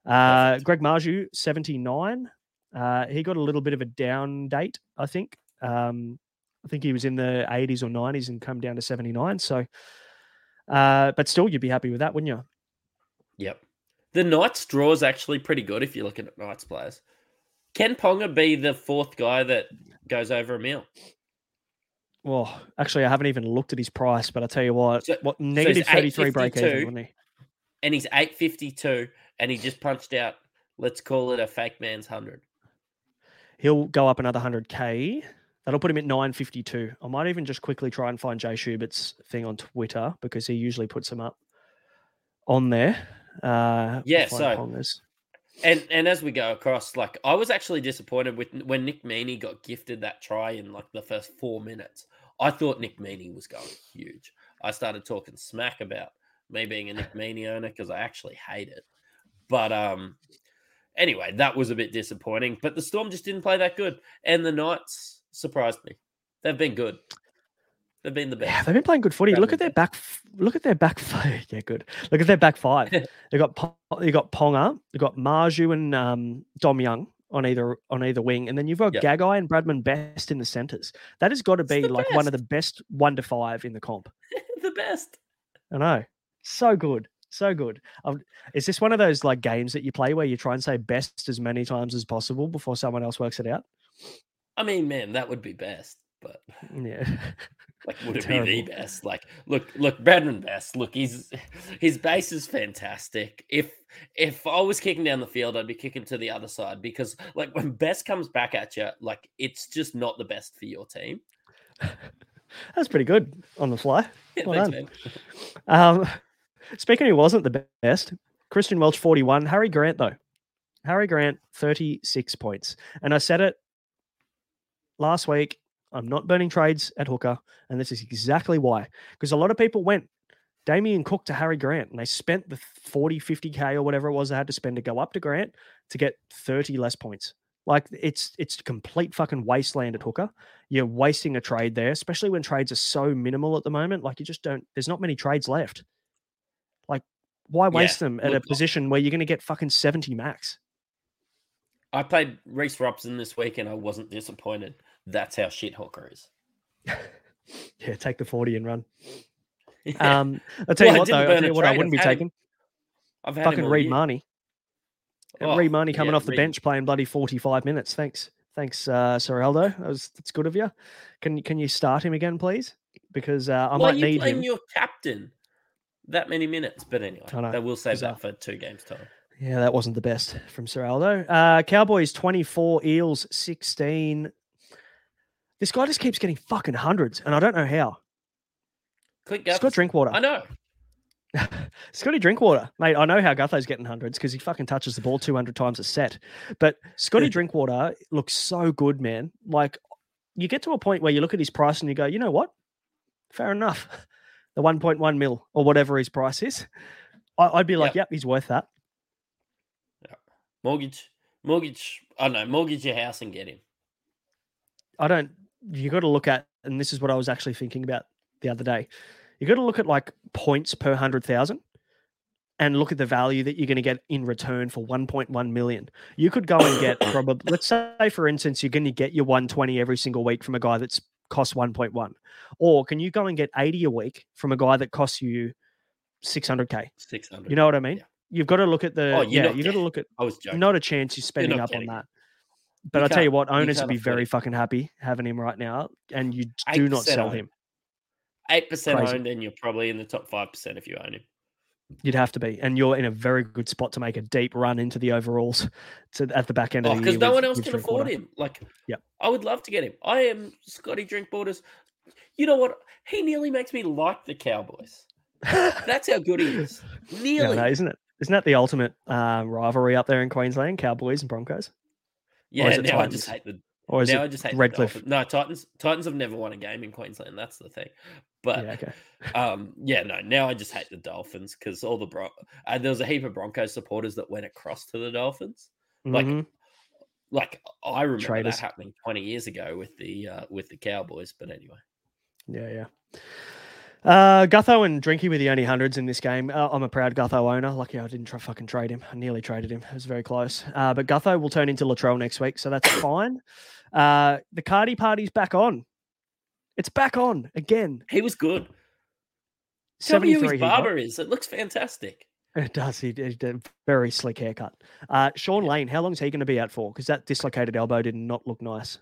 Uh, Greg Marzhew, 79. Uh, he got a little bit of a down date, I think. Um, I think he was in the 80s or 90s and come down to 79. So, uh, but still, you'd be happy with that, wouldn't you? Yep. The Knights draw is actually pretty good if you're looking at Knights players. Can Ponga be the fourth guy that goes over a meal? Well, actually, I haven't even looked at his price, but I tell you what, So- what negative 33 break even, 852. wouldn't he? And he's 852 and he just punched out, let's call it a fake man's 100. He'll go up another 100k. That'll put him at 952. I might even just quickly try and find Jay Schubert's thing on Twitter because he usually puts them up on there. Uh, Yeah, so-. And and as we go across, like I was actually disappointed with when Nick Meaney got gifted that try in like the first four minutes. I thought Nick Meaney was going huge. I started talking smack about me being a Nick Meaney owner because I actually hate it. But um, anyway, that was a bit disappointing. But the Storm just didn't play that good, and the Knights surprised me. They've been good. They've been the Yeah, best. they've been playing good footy. Look at their back. Look at their back. f- Yeah, good. Look at their back five. they got you got Ponga, you got Marzhew and um, Dom Young on either on either wing, and then you've got Yep. Gagai and Bradman Best in the centres. That has got to be like one of the best. best one to five in the comp. the best. I know, so good, so good. Um, is this one of those like games that you play where you try and say best as many times as possible before someone else works it out? I mean, man, that would be best. But Yeah, Like, would it be the best? Like, look, look, Bradman Best. Look, he's his base is fantastic. If if I was kicking down the field, I'd be kicking to the other side because, like, when Best comes back at you, like, it's just not the best for your team. That's pretty good on the fly. Yeah, Well thanks. Um, speaking who wasn't the best, Christian Welch 41, Harry Grant though. Harry Grant 36 points. And I said it last week, I'm not burning trades at hooker, and this is exactly why. Because a lot of people went Damien Cook to Harry Grant, and they spent the 40, 50k or whatever it was they had to spend to go up to Grant to get 30 less points. Like it's it's complete fucking wasteland at hooker. You're wasting a trade there, especially when trades are so minimal at the moment. Like you just don't. There's not many trades left. Like why waste them at a position where you're going to get fucking 70 max? I played Reece Robson this week and I wasn't disappointed. That's how shit Hooker is. Yeah, take the 40 and run. Yeah. Um, I'll tell Well, you what though, I'll tell you what I wouldn't be I've him- taking. I've had Fucking Reed. Mahoney. Oh, Reed Mahoney coming yeah, off the Reed. bench playing bloody 45 minutes. Thanks. Thanks, uh. That was that's good of you. Can you can you start him again, please? Because uh, I Why might you need him. your captain that many minutes? But anyway, I know, they will save bizarre. that for two games time. Yeah, that wasn't the best from Ciraldo. Uh, Cowboys 24, Eels 16. This guy just keeps getting fucking hundreds, and I don't know how. Click Scott. Drinkwater. I know. Scotty Drinkwater, mate. I know how Gutho's getting hundreds because he fucking touches the ball 200 times a set. But Scotty Drinkwater looks so good, man. Like, you get to a point where you look at his price and you go, you know what? Fair enough. The 1.1 mil or whatever his price is. I, I'd be like, Yep. yep, he's worth that. Mortgage, mortgage. I don't know. Mortgage your house and get him. I don't. You got to look at, and this is what I was actually thinking about the other day. You got to look at like points per hundred thousand, and look at the value that you're going to get in return for 1.1 million. You could go and get probably, let's say, for instance, you're going to get your 120 every single week from a guy that's cost 1.1, or can you go and get 80 a week from a guy that costs you 600k? Six hundred. You know what I mean? Yeah. You've got to look at the Oh, you're yeah. You got to look at I was joking. not a chance you're spending not up on that. But I tell you what, you owners would be very it. fucking happy having him right now, and you do not sell owned. him. Eight percent owned, and you're probably in the top five percent if you own him. You'd have to be, and you're in a very good spot to make a deep run into the overalls to at the back end Oh, of the year. because no with- one else can afford him. Like, yeah, I would love to get him. I am Scotty Drinkwater's. You know what? He nearly makes me like the Cowboys. That's how good he is. Yeah, Nearly. no, isn't it? Isn't that the ultimate um, rivalry up there in Queensland, Cowboys and Broncos? Yeah. Now I just hate the. Or is now it I just hate the Redcliffe? Dolphins. No, Titans. Titans have never won a game in Queensland. That's the thing. But yeah, okay. um, yeah, no. Now I just hate the Dolphins because all the Bron- uh, there was a heap of Broncos supporters that went across to the Dolphins. Like, Mhm. like I remember Traitors. that happening twenty years ago with the uh, with the Cowboys. But anyway. Yeah, yeah. Uh, Gutho and Drinky were the only hundreds in this game. Uh, I'm a proud Gutho owner. Lucky I didn't try fucking trade him. I nearly traded him. It was very close. Uh, but Gutho will turn into Latrell next week, so that's fine. Uh, the Cardi party's back on. It's back on again. He was good. Tell me who his barber is. It looks fantastic. It does. He, he did a very slick haircut. Uh, Sean Lane, how long is he going to be out for? Because that dislocated elbow did not look nice.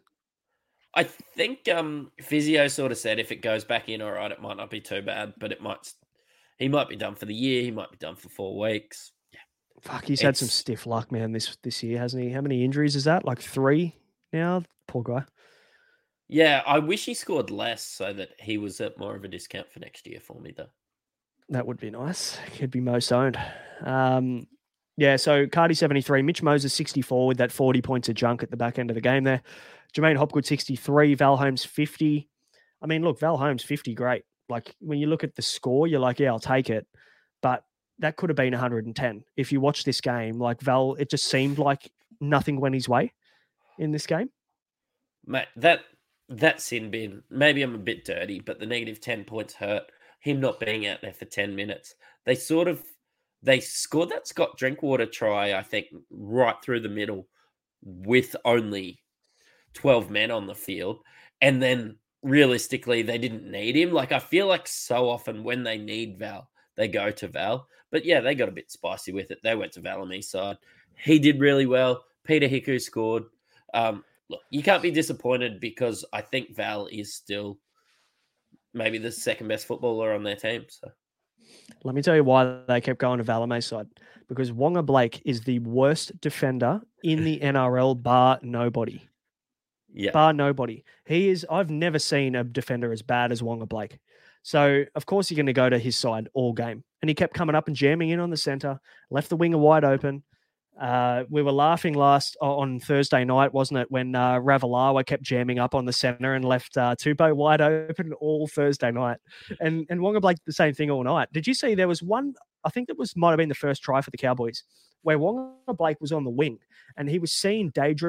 I think um physio sort of said if it goes back in all right, it might not be too bad, but it might. He might be done for the year, he might be done for four weeks. Yeah. Fuck, he's had some stiff luck, man. This this year, hasn't he? How many injuries is that? Like three now. Poor guy. Yeah, I wish he scored less so that he was at more of a discount for next year for me though. That would be nice. He'd be most owned. Um, yeah, so Cardi 73, Mitch Moses 64 with that 40 points of junk at the back end of the game there. J'maine Hopgood 63, Val Holmes 50. I mean, look, Val Holmes 50, great. Like when you look at the score, you're like, yeah, I'll take it. But that could have been 110. If you watch this game, like Val, it just seemed like nothing went his way in this game. Mate, that that sin bin, maybe I'm a bit dirty, but the negative 10 points hurt. Him not being out there for 10 minutes. They sort of they scored that Scott Drinkwater try, I think, right through the middle with only 12 men on the field. And then realistically, they didn't need him. Like I feel like so often when they need Val, they go to Val. But yeah, they got a bit spicy with it. They went to Valamee's side. He did really well. Peter Hiku scored. Um, look, you can't be disappointed because I think Val is still maybe the second best footballer on their team. So Let me tell you why they kept going to Valame's side. Because Waqa Blake is the worst defender in the NRL, bar nobody. Yeah. bar nobody. He is. I've never seen a defender as bad as Waqa Blake. So of course you're going to go to his side all game, and he kept coming up and jamming in on the center, left the winger wide open. Uh, we were laughing last on Thursday night, wasn't it, when uh, Ravalawa kept jamming up on the center and left uh, Tupou wide open all Thursday night, and and Waqa Blake the same thing all night. Did you see there was one? I think that was might have been the first try for the Cowboys, where Waqa Blake was on the wing and he was seeing seen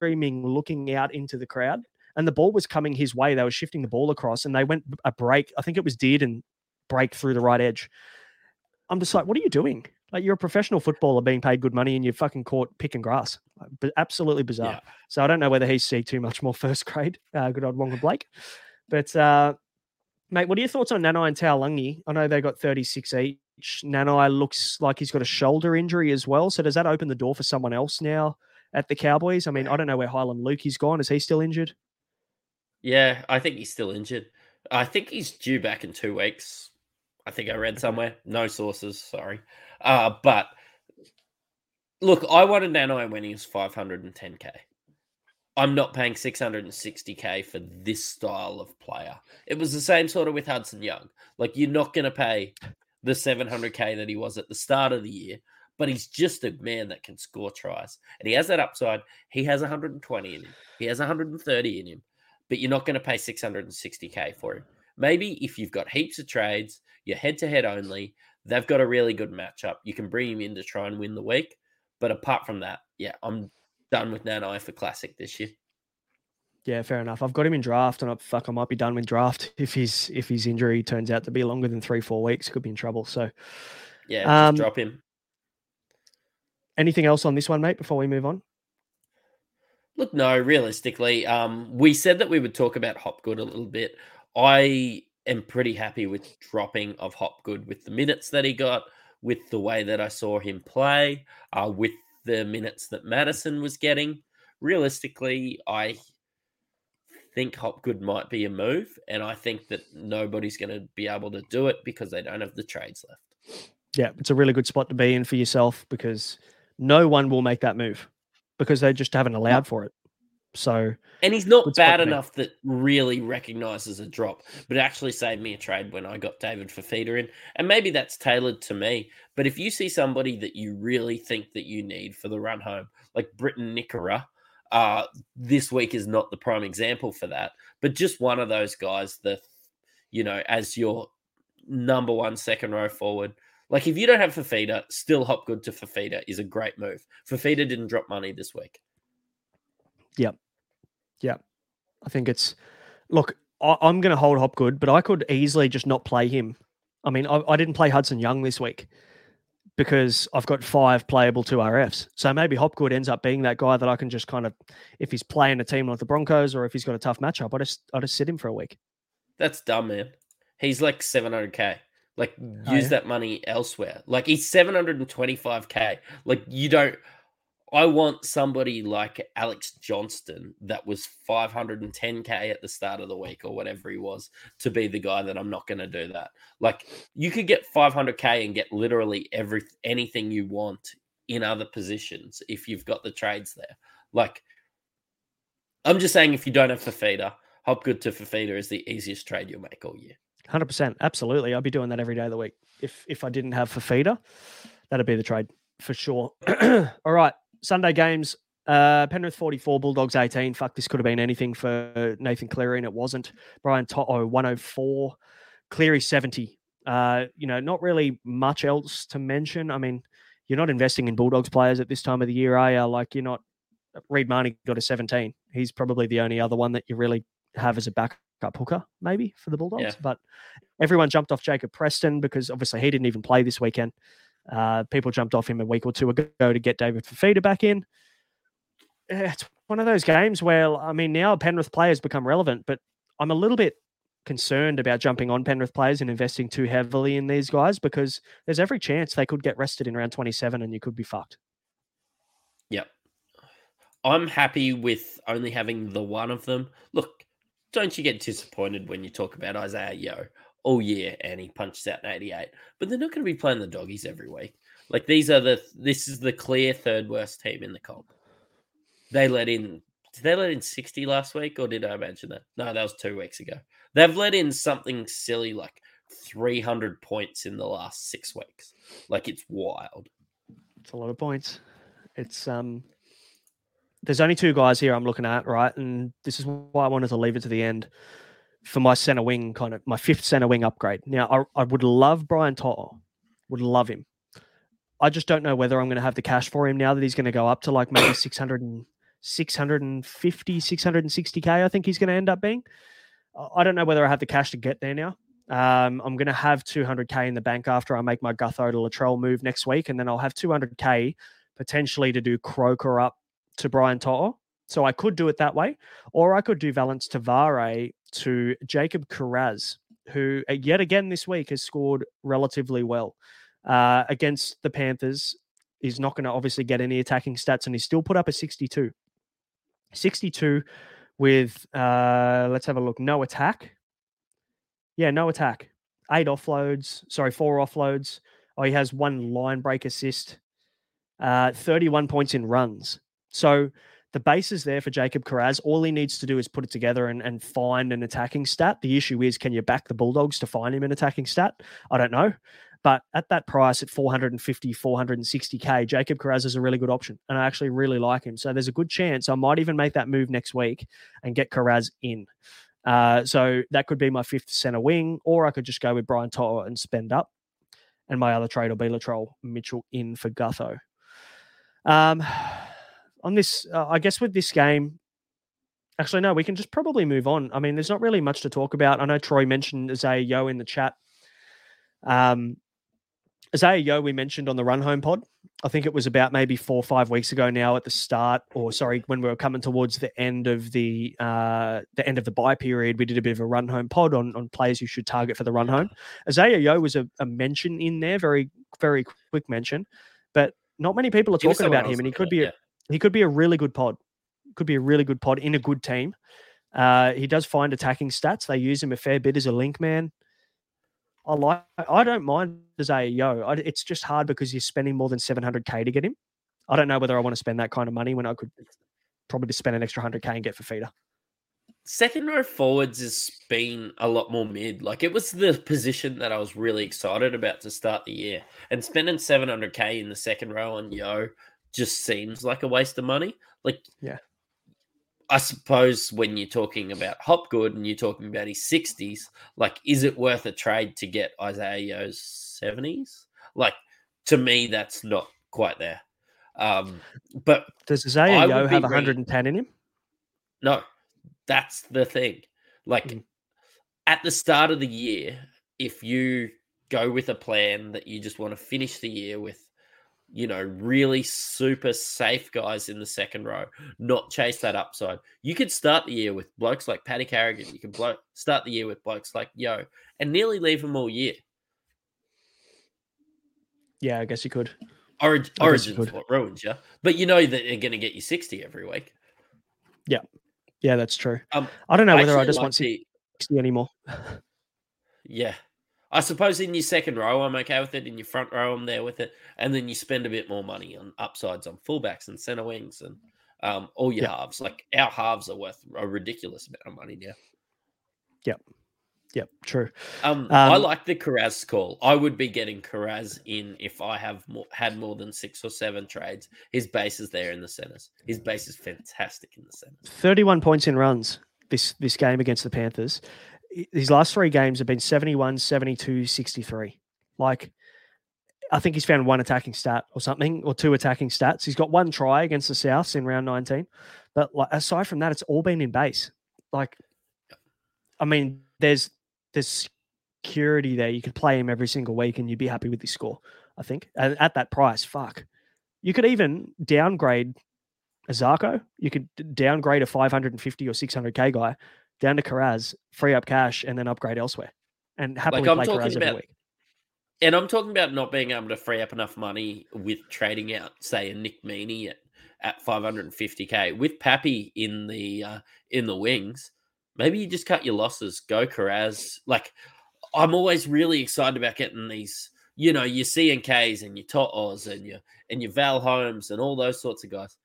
daydreaming, looking out into the crowd, and the ball was coming his way. They were shifting the ball across, and they went a break. I think it was did and break through the right edge. I'm just like, what are you doing? Like you're a professional footballer being paid good money and you're fucking caught picking grass. But absolutely bizarre. Yeah. So I don't know whether he's see too much more first grade. Uh, good old Waqa Blake. But uh, mate, what are your thoughts on Nanai and Taulungi? I know they got 36 each. Nanai looks like he's got a shoulder injury as well. So does that open the door for someone else now at the Cowboys? I mean, I don't know where Heilum Luki's gone. Is he still injured? Yeah, I think he's still injured. I think he's due back in two weeks. I think I read somewhere. No sources, sorry. Uh, but look, I wanted Nanai when he was 510k. I'm not paying 660k for this style of player. It was the same sort of with Hudson Young. Like you're not going to pay the 700k that he was at the start of the year, but he's just a man that can score tries. And he has that upside. He has 120 in him. He has 130 in him. But you're not going to pay 660k for him. Maybe if you've got heaps of trades, you're head to head only, they've got a really good matchup. You can bring him in to try and win the week. But apart from that, yeah, I'm done with Nanai for Classic this year. Yeah, fair enough. I've got him in draft, and I, fuck, I might be done with draft if his if his injury turns out to be longer than three four weeks. Could be in trouble. So, Yeah, just Um, drop him. Anything else on this one, mate? Before we move on. Look, no, realistically, um, we said that we would talk about Hopgood a little bit. I am pretty happy with dropping of Hopgood with the minutes that he got, with the way that I saw him play, uh, with the minutes that Matterson was getting. Realistically, I think Hopgood might be a move, and I think that nobody's going to be able to do it because they don't have the trades left. Yeah, it's a really good spot to be in for yourself because no one will make that move because they just haven't allowed for it. So And he's not bad enough that really recognizes a drop, but it actually saved me a trade when I got David Fifita in. And maybe that's tailored to me. But if you see somebody that you really think that you need for the run home, like Briton Nikora, uh, this week is not the prime example for that. But just one of those guys that, you know, as your number one second row forward. Like if you don't have Fifita, still Hopgood to Fifita is a great move. Fifita didn't drop money this week. Yep. Yep. I think it's look. I, I'm going to hold Hopgood, but I could easily just not play him. I mean, I, I didn't play Hudson Young this week because I've got five playable two RFs. So maybe Hopgood ends up being that guy that I can just kind of, if he's playing a team like the Broncos or if he's got a tough matchup, I just I just sit him for a week. That's dumb, man. He's like 700k. Like Oh, use yeah? that money elsewhere. Like he's 725k. Like you don't I want somebody like Alex Johnston that was 510k at the start of the week or whatever he was to be the guy that I'm not going to do that. Like you could get 500k and get literally every anything you want in other positions if you've got the trades there. Like I'm just saying if you don't have Fifita, Hopgood to Fifita is the easiest trade you'll make all year. Hundred percent, absolutely. I'd be doing that every day of the week. If if I didn't have Fifita, that'd be the trade for sure. All right, Sunday games. Uh, Penrith 44, Bulldogs 18. Fuck, this could have been anything for Nathan Cleary, and it wasn't. Brian To'o 104, Cleary 70. Uh, you know, not really much else to mention. I mean, you're not investing in Bulldogs players at this time of the year, are you? Like, you're not. Reed Mahoney got a 17. He's probably the only other one that you really have as a backup hooker, maybe for the Bulldogs. Yeah. But everyone jumped off Jacob Preston because obviously he didn't even play this weekend. Uh, people jumped off him a week or two ago to get David Fifita back in. Eh, It's one of those games where, I mean, now Penrith players become relevant, but I'm a little bit concerned about jumping on Penrith players and investing too heavily in these guys because there's every chance they could get rested in round 27 and you could be fucked. Yep. I'm happy with only having the one of them. Look, don't you get disappointed when you talk about Isaah Yeo all year and he punches out an 88, but they're not going to be playing the doggies every week. Like these are the this is the clear third worst team in the comp. They let in did they let in 60 last week or did I mention that? No, that was two weeks ago. They've let in something silly like 300 points in the last six weeks. Like it's wild. It's a lot of points. It's um there's only two guys here I'm looking at, right? And this is why I wanted to leave it to the end for my center wing kind of my fifth center wing upgrade. Now I, I would love Brian To'o. Would love him. I just don't know whether I'm going to have the cash for him now that he's going to go up to like maybe 600 and 650, 660k. I think he's going to end up being. I don't know whether I have the cash to get there now. Um, I'm going to have 200k in the bank after I make my Gutho to Latrell move next week, and then I'll have 200k potentially to do Croker up to Brian To'o. So I could do it that way, or I could do Valence Tavare to Jacob Kiraz, who uh, yet again this week has scored relatively well uh, against the Panthers. He's not going to obviously get any attacking stats, and he's still put up a 62. 62 with, uh, let's have a look, no attack. Yeah, no attack. Eight offloads, sorry, four offloads. Oh, he has one line break assist, uh, 31 points in runs. So the base is there for Jacob Kiraz. All he needs to do is put it together and, and find an attacking stat. The issue is, can you back the Bulldogs to find him an attacking stat? I don't know. But at that price, at 450, 460K, Jacob Kiraz is a really good option. And I actually really like him. So there's a good chance I might even make that move next week and get Kiraz in. Uh, so that could be my fifth center wing, or I could just go with Brian To'o and spend up. And my other trade will be Latrell Mitchell in for Gutho. Um, on this, uh, I guess with this game, actually, no, we can just probably move on. I mean, there's not really much to talk about. I know Troy mentioned Isaah Yeo in the chat. Um, Isaah Yeo, we mentioned on the Run Home pod. I think it was about maybe four or five weeks ago now at the start, or sorry, when we were coming towards the end of the uh, the end of the buy period, we did a bit of a run home pod on, on players you should target for the run home. Isaah Yeo was a, a mention in there, very very quick mention, but not many people are talking about him, and he could be a, yeah. He could be a really good pod, could be a really good pod in a good team. Uh, he does find attacking stats. They use him a fair bit as a link man. I like. I don't mind Isaah Yeo. I, it's just hard because you're spending more than 700k to get him. I don't know whether I want to spend that kind of money when I could probably spend an extra 100k and get Fifita. Second row forwards has been a lot more mid. Like it was the position that I was really excited about to start the year, and spending 700k in the second row on Yeo just seems like a waste of money. Like, yeah, I suppose when you're talking about Hopgood and you're talking about his 60s, like, is it worth a trade to get Isaah Yeo's 70s? Like, to me, that's not quite there. Um, but does Isaah Yeo have 110 in him? No, that's the thing. Like, mm. at the start of the year, if you go with a plan that you just want to finish the year with you know, really super safe guys in the second row, not chase that upside. You could start the year with blokes like Paddy Carrigan. You can blow, start the year with blokes like Yeo and nearly leave them all year. Yeah, I guess you could. Orig- Origins what ruins you, but you know that they're going to get you 60 every week. Yeah. Yeah, that's true. Um, I don't know whether I just like want 60 the... anymore. yeah. I suppose in your second row, I'm okay with it. In your front row, I'm there with it. And then you spend a bit more money on upsides on fullbacks and center wings and um, all your yep. halves. Like our halves are worth a ridiculous amount of money now. Yep. Yep. True. Um, um I like the Kiraz call. I would be getting Kiraz in if I have more, had more than six or seven trades. His base is there in the centers. His base is fantastic in the centers. 31 points in runs this this game against the Panthers his last three games have been 71, 72, 63. Like, I think he's found one attacking stat or something, or two attacking stats. He's got one try against the Souths in round 19. But like, aside from that, it's all been in base. Like, I mean, there's there's security there. You could play him every single week and you'd be happy with his score, I think. And at that price, fuck. You could even downgrade a Zarko. You could downgrade a 550 or 600k guy down to Kiraz, free up cash, and then upgrade elsewhere, and happily like play Kiraz every week. And I'm talking about not being able to free up enough money with trading out, say, a Nick Meaney at, at 550k with Pappy in the uh, in the wings. Maybe you just cut your losses, go Kiraz. Like I'm always really excited about getting these, you know, your CNKs and your Totos and your and your Val Holmes and all those sorts of guys.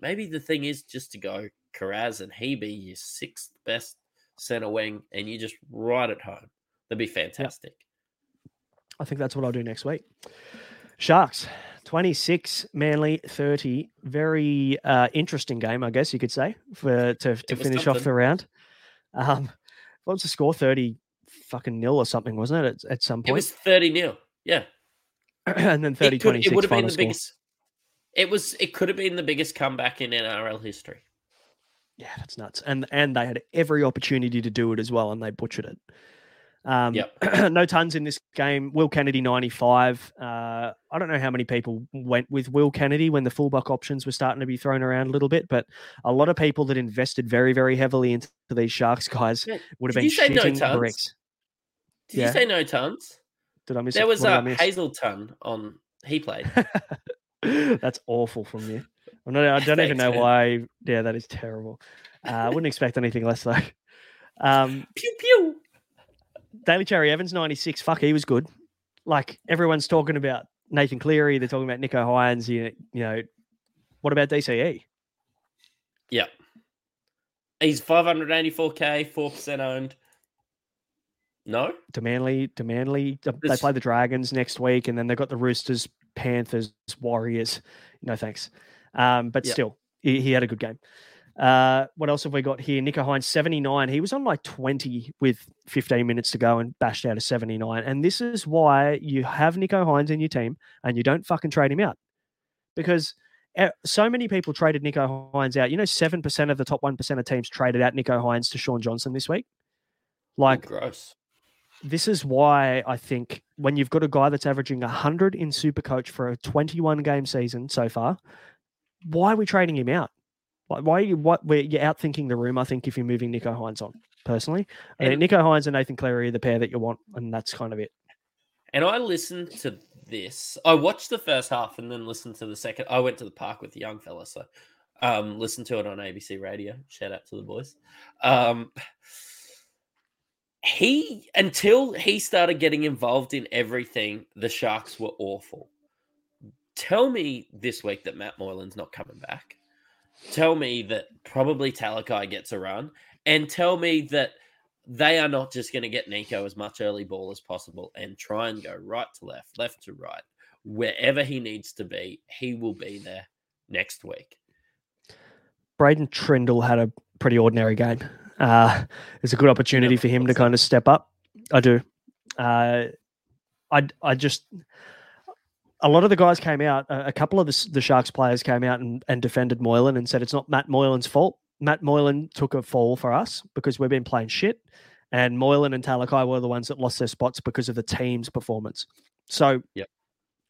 Maybe the thing is just to go Kiraz and he be your sixth best center wing, and you just ride at home. That'd be fantastic. I think that's what I'll do next week. Sharks, 26, Manly 30. Very uh, interesting game, I guess you could say, for to, to finish off the round. Um, what was the score? 30 fucking nil or something, wasn't it, at, at some point, It was 30 nil. Yeah. and then 30 it, could, 26 it would have been the score. biggest. It was. It could have been the biggest comeback in NRL history. Yeah, that's nuts. And and they had every opportunity to do it as well, and they butchered it. Um, Yep. no tons in this game. Will Kennedy, 95. Uh, I don't know how many people went with Will Kennedy when the fullback options were starting to be thrown around a little bit, but a lot of people that invested very, very heavily into these Sharks guys Yeah, would have did been you say no tons? bricks. Did Yeah. you say no tons? Did I miss There it? was a did I a miss? Hazelton on. He played. That's awful from you. I'm not, I don't even know man. why. Yeah, that is terrible. Uh, I wouldn't expect anything less though. Um, pew pew. Daly Cherry-Evans, 96. Fuck, he was good. Like everyone's talking about Nathan Cleary. They're talking about Nicho Hynes. You, you know, what about? DCE? Yeah. He's 584k, four percent owned. No, Demanley. uh, They play the Dragons next week, and then they've got the Roosters, Panthers, Warriors. No thanks. Um, but Yeah. still, he, he had a good game. Uh, what else have we got here? Nicho Hynes, 79. He was on like 20 with 15 minutes to go and bashed out a 79. And this is why you have Nicho Hynes in your team and you don't fucking trade him out. Because eh, so many people traded Nicho Hynes out. You know, 7% of the top 1% of teams traded out Nicho Hynes to Shaun Johnson this week. Like, gross. This is why I think when you've got a guy that's averaging 100 in Supercoach for a 21 game season so far, why are we trading him out? Why, are you what we're you're out thinking the room? I think if you're moving Nicho Hynes on, personally, think And- Nicho Hynes and Nathan Cleary are the pair that you want, and that's kind of it. And I listened to this. I watched the first half and then listened to the second. I went to the park with the young fella, so um, listened to it on ABC Radio. Shout out to the boys. Um, he until he started getting involved in everything, the Sharks were awful. Tell me this week that Matt Moylan's not coming back. Tell me that probably Talakai gets a run, and tell me that they are not just going to get Nicho as much early ball as possible and try and go right to left, left to right, wherever he needs to be. He will be there next week. Braden Trindall had a pretty ordinary game. Uh, it's a good opportunity for him to kind of step up. I do. Uh, I I just a lot of the guys came out. A, a couple of the, the Sharks players came out and, and defended Moylan and said it's not Matt Moylan's fault. Matt Moylan took a fall for us because we've been playing shit, and Moylan and Talakai were the ones that lost their spots because of the team's performance. So, Yep.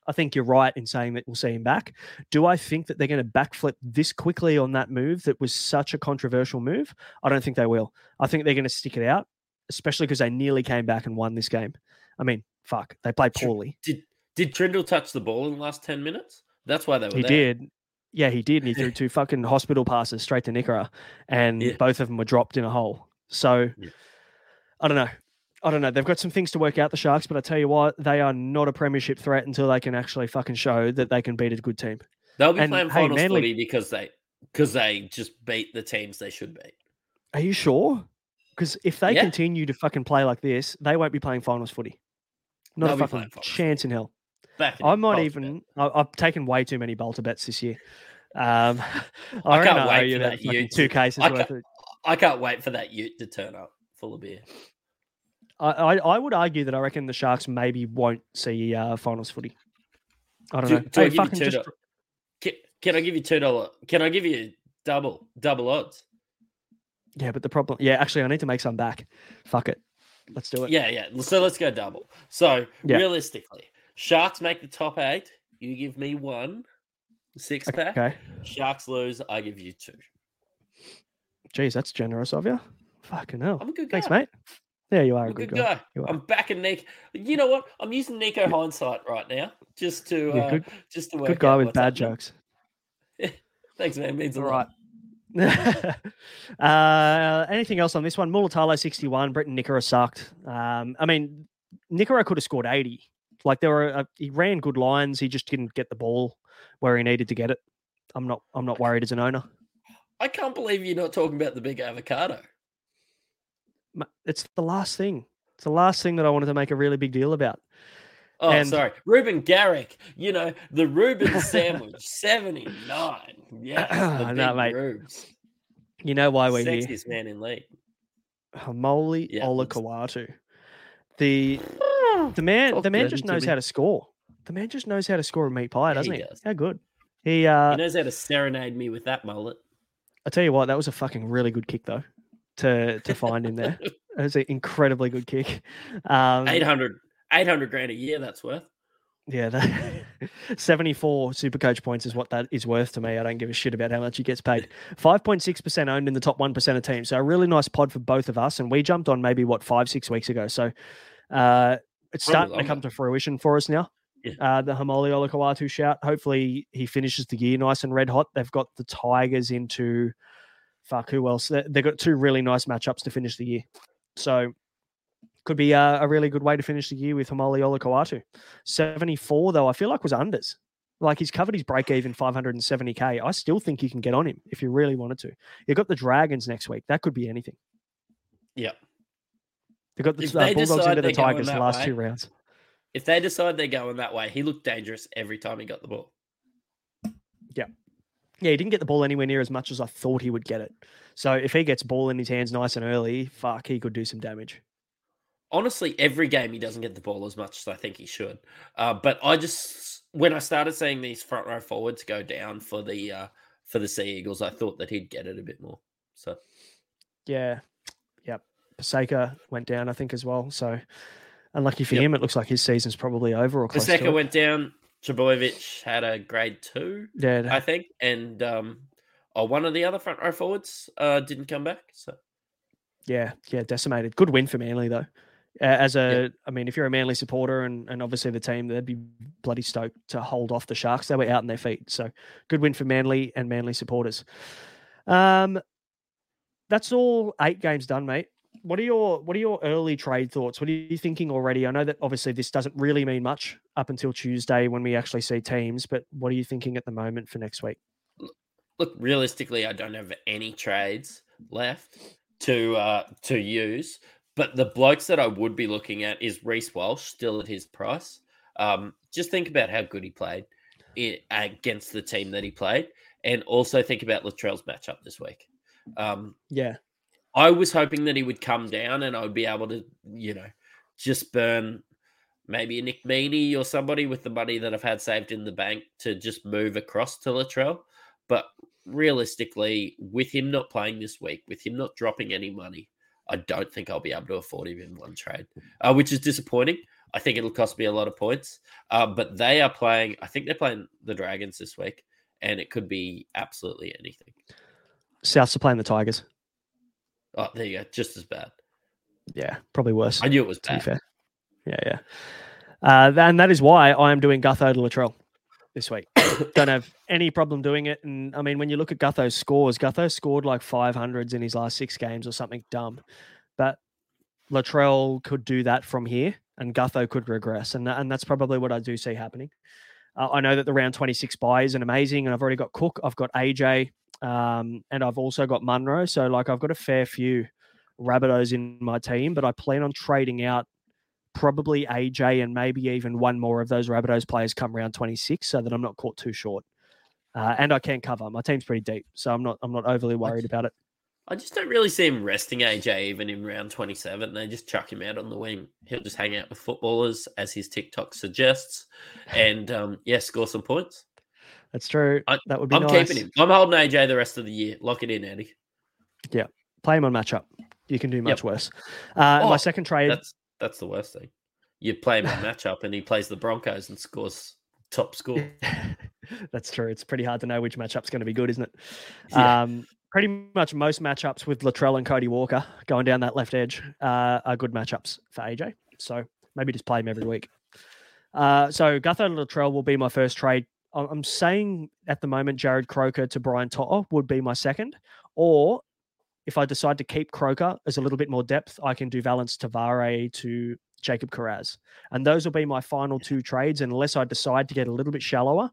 I think you're right in saying that we'll see him back. Do I think that they're going to backflip this quickly on that move that was such a controversial move? I don't think they will. I think they're going to stick it out, especially because they nearly came back and won this game. I mean, fuck, they played poorly. Did did Trindall touch the ball in the last ten minutes? That's why they were He there. did. Yeah, he did. And he threw two fucking hospital passes straight to Nikora, and Yeah. both of them were dropped in a hole. So Yeah. I don't know. I don't know. They've got some things to work out, the Sharks, but I tell you what, they are not a premiership threat until they can actually fucking show that they can beat a good team. They'll be And, playing hey, finals Manly- footy because they because they just beat the teams they should beat. Are you sure? Because if they Yeah. continue to fucking play like this, they won't be playing finals footy. Not They'll a fucking chance in hell. Back in I might even. I, I've taken way too many bolter bets this year. Um, I reckon can't wait for that Ute two cases I can't- I can't wait for that Ute to turn up full of beer. I, I, I would argue that I reckon the Sharks maybe won't see uh, finals footy. I don't Do- know. do Hey, you fucking just, Can, can I give you two dollar? Can I give you double double odds? yeah, but the problem. Yeah, actually, I need to make some back. Fuck it. Let's do it. Yeah, yeah. So let's go double. So Yeah. realistically, Sharks make the top eight. You give me one six pack. Okay. Sharks lose. I give you two. Jeez, that's generous of you. Fucking hell. I'm a good guy. Thanks, mate. Yeah, you are I'm a a good guy. guy. I'm backing Nick. You know what? I'm using Nico hindsight right now, just to Yeah, uh, good- just to work Good guy with bad happening. jokes. Thanks, man. Means a All lot. right. uh, anything else on this one? Mulitalo 61, Briton Nikora sucked. Um, I mean, Nikora could have scored 80. Like there were, uh, he ran good lines. He just didn't get the ball where he needed to get it. I'm not I'm not worried as an owner. I can't believe you're not talking about the big avocado. It's the last thing. It's the last thing that I wanted to make a really big deal about. Oh, And- sorry. Reuben Garrick, you know, the Reuben sandwich, 79. Yeah, No, mate. Rubes. You know why we're here? Sexiest man in league. Haumole Yeah, Olakau'atu. The the man Talk the man just knows me. how to score. The man just knows how to score a meat pie, doesn't he he? does. How good. He uh he knows how to serenade me with that mullet. I tell you what, that was a fucking really good kick though. To to find him there. It was an incredibly good kick. Um 800, 800 grand a year, that's worth. Yeah, that, 74 super coach points is what that is worth to me. I don't give a shit about how much he gets paid. 5.6% owned in the top 1% of teams. So a really nice pod for both of us. And we jumped on maybe, what, five, six weeks ago. So uh, it's starting to come to fruition for us now. Yeah. Uh, the Haumole Olakau'atu shout. Hopefully he finishes the year nice and red hot. They've got the Tigers into, fuck, who else? They- They've got two really nice matchups to finish the year. So could be a, a really good way to finish the year with Haumole Olakau'atu. 74 though, I feel like was unders. Like he's covered his break even 570k. I still think you can get on him if you really wanted to. You've got the Dragons next week. That could be anything. Yeah. They've got the uh, they Bulldogs into the Tigers the last way- two rounds. If they decide they're going that way, he looked dangerous every time he got the ball. Yeah, he didn't get the ball anywhere near as much as I thought he would get it. So if he gets ball in his hands nice and early, fuck, he could do some damage. Honestly, every game he doesn't get the ball as much as I think he should. Uh, but I just when I started seeing these front row forwards go down for the uh, for the Sea Eagles, I thought that he'd get it a bit more. So Yeah. Yep. Paseka went down, I think, as well. So unlucky for Yep. him. It looks like his season's probably over or close to Paseka went down. Trbojevic had a grade two, Yeah, I think, and um, oh, one of the other front row forwards uh, didn't come back. So Yeah, yeah, decimated. Good win for Manly though. Uh, as a, I Yeah. mean, if you're a Manly supporter and, and obviously the team, they'd be bloody stoked to hold off the Sharks. They were out on their feet, so good win for Manly and Manly supporters. Um, that's all eight games done, mate. What are your what are your early trade thoughts? What are you thinking already? I know that obviously this doesn't really mean much up until Tuesday when we actually see teams, but what are you thinking at the moment for next week? look, realistically, I don't have any trades left to uh, to use. But the blokes that I would be looking at is Reece Walsh, still at his price. Um, just think about how good he played i against the team that he played, and also think about Latrell's matchup this week. Um, Yeah, I was hoping that he would come down and I would be able to, you know, just burn maybe a Nick Meaney or somebody with the money that I've had saved in the bank to just move across to Latrell. But realistically, with him not playing this week, with him not dropping any money, I don't think I'll be able to afford him in one trade, uh, which is disappointing. I think it'll cost me a lot of points. Uh, but they are playing, I think they're playing the Dragons this week, and it could be absolutely anything. Souths are playing the Tigers. Oh, there you go. Just as bad. Yeah, probably worse. I knew it was bad. fair. Yeah, yeah. Uh, and that is why I am doing Gutho to Latrell this week. Don't have any problem doing it. And I mean, when you look at Gutho's scores, Gutho scored like 500s in his last six games or something dumb. But Latrell could do that from here and Gutho could regress. And, and that's probably what I do see happening. Uh, I know that the round 26 bye isn't amazing. And I've already got Cook, I've got AJ, um, and I've also got Munro. So, like, I've got a fair few Rabbitohs in my team, but I plan on trading out probably AJ and maybe even one more of those Rabbitohs players come round 26 so that I'm not caught too short. Uh, and I can cover. My team's pretty deep, so I'm not I'm not overly worried about it. I just don't really see him resting AJ even in round 27. They just chuck him out on the wing. He'll just hang out with footballers, as his TikTok suggests, and um, yeah, score some points. That's true. I- that would be I'm nice. keeping him. I'm holding AJ the rest of the year. Lock it in, Andy. Yeah. Play him on matchup. You can do much Yep. worse. Uh, Oh, my second trade. That's that's the worst thing. You play him on matchup, and he plays the Broncos and scores top score. That's true. It's pretty hard to know which matchup's going to be good, isn't it? Yeah. Um, pretty much most matchups with Latrell and Cody Walker going down that left edge uh, are good matchups for AJ. So maybe just play him every week. Uh, so Gutho and Latrell will be my first trade. I'm saying at the moment Jarrod Croker to Brian To'o would be my second, or if I decide to keep Croker as a little bit more depth, I can do Valynce Te Whare to Jacob Kiraz. And those will be my final two trades, unless I decide to get a little bit shallower.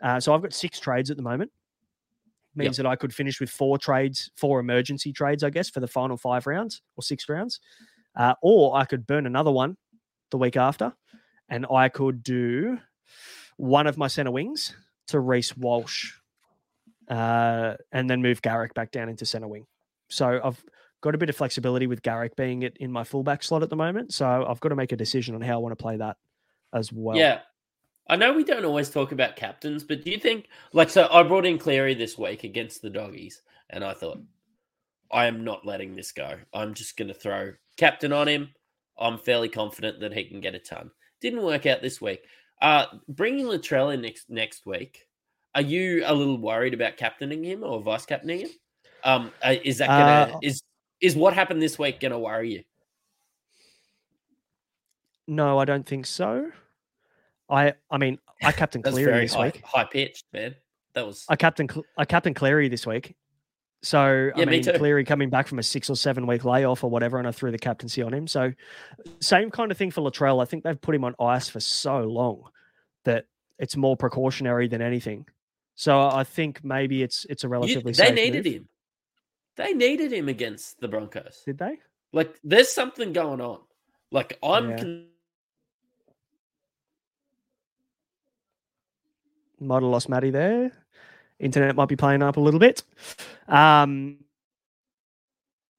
Uh, so I've got six trades at the moment. means that I could finish with four trades, four emergency trades, I guess, for the final five rounds or six rounds. Uh, or I could burn another one the week after, and I could do one of my center wings to Reece Walsh, uh, and then move Garrick back down into center wing. So I've got a bit of flexibility with Garrick being it in my fullback slot at the moment. So I've got to make a decision on how I want to play that as well. Yeah. I know we don't always talk about captains, but do you think like so I brought in Cleary this week against the doggies, and I thought I am not letting this go. I'm just gonna throw captain on him. I'm fairly confident that he can get a ton. Didn't work out this week. Uh bringing Latrell in next next week. Are you a little worried about captaining him or vice captaining him? Um, uh, is that gonna Uh, is is what happened this week gonna worry you? No, I don't think so. I I mean, I captain Cleary this high, week. high pitched, man. That was I captain I captain Cleary this week. So Yeah, I me mean, too. Cleary coming back from a six or seven week layoff or whatever, and I threw the captaincy on him. So same kind of thing for Latrell. I think they've put him on ice for so long that it's more precautionary than anything. So I think maybe it's it's a You- relatively they safe needed move. him. They needed him against the Broncos. Did they? Like, there's something going on. Like, I'm. Yeah. Con- Might have lost Maddie there. Internet might be playing up a little bit. Um,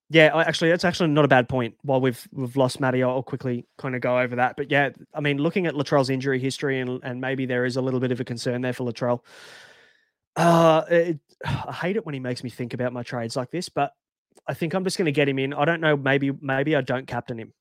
yeah, actually, that's actually not a bad point. While we've we've lost Matty, I'll quickly kind of go over that. But yeah, I mean, looking at Latrell's injury history, and and maybe there is a little bit of a concern there for Latrell. Uh, it, I hate it when he makes me think about my trades like this, but I think I'm just going to get him in. I don't know. Maybe maybe I don't captain him.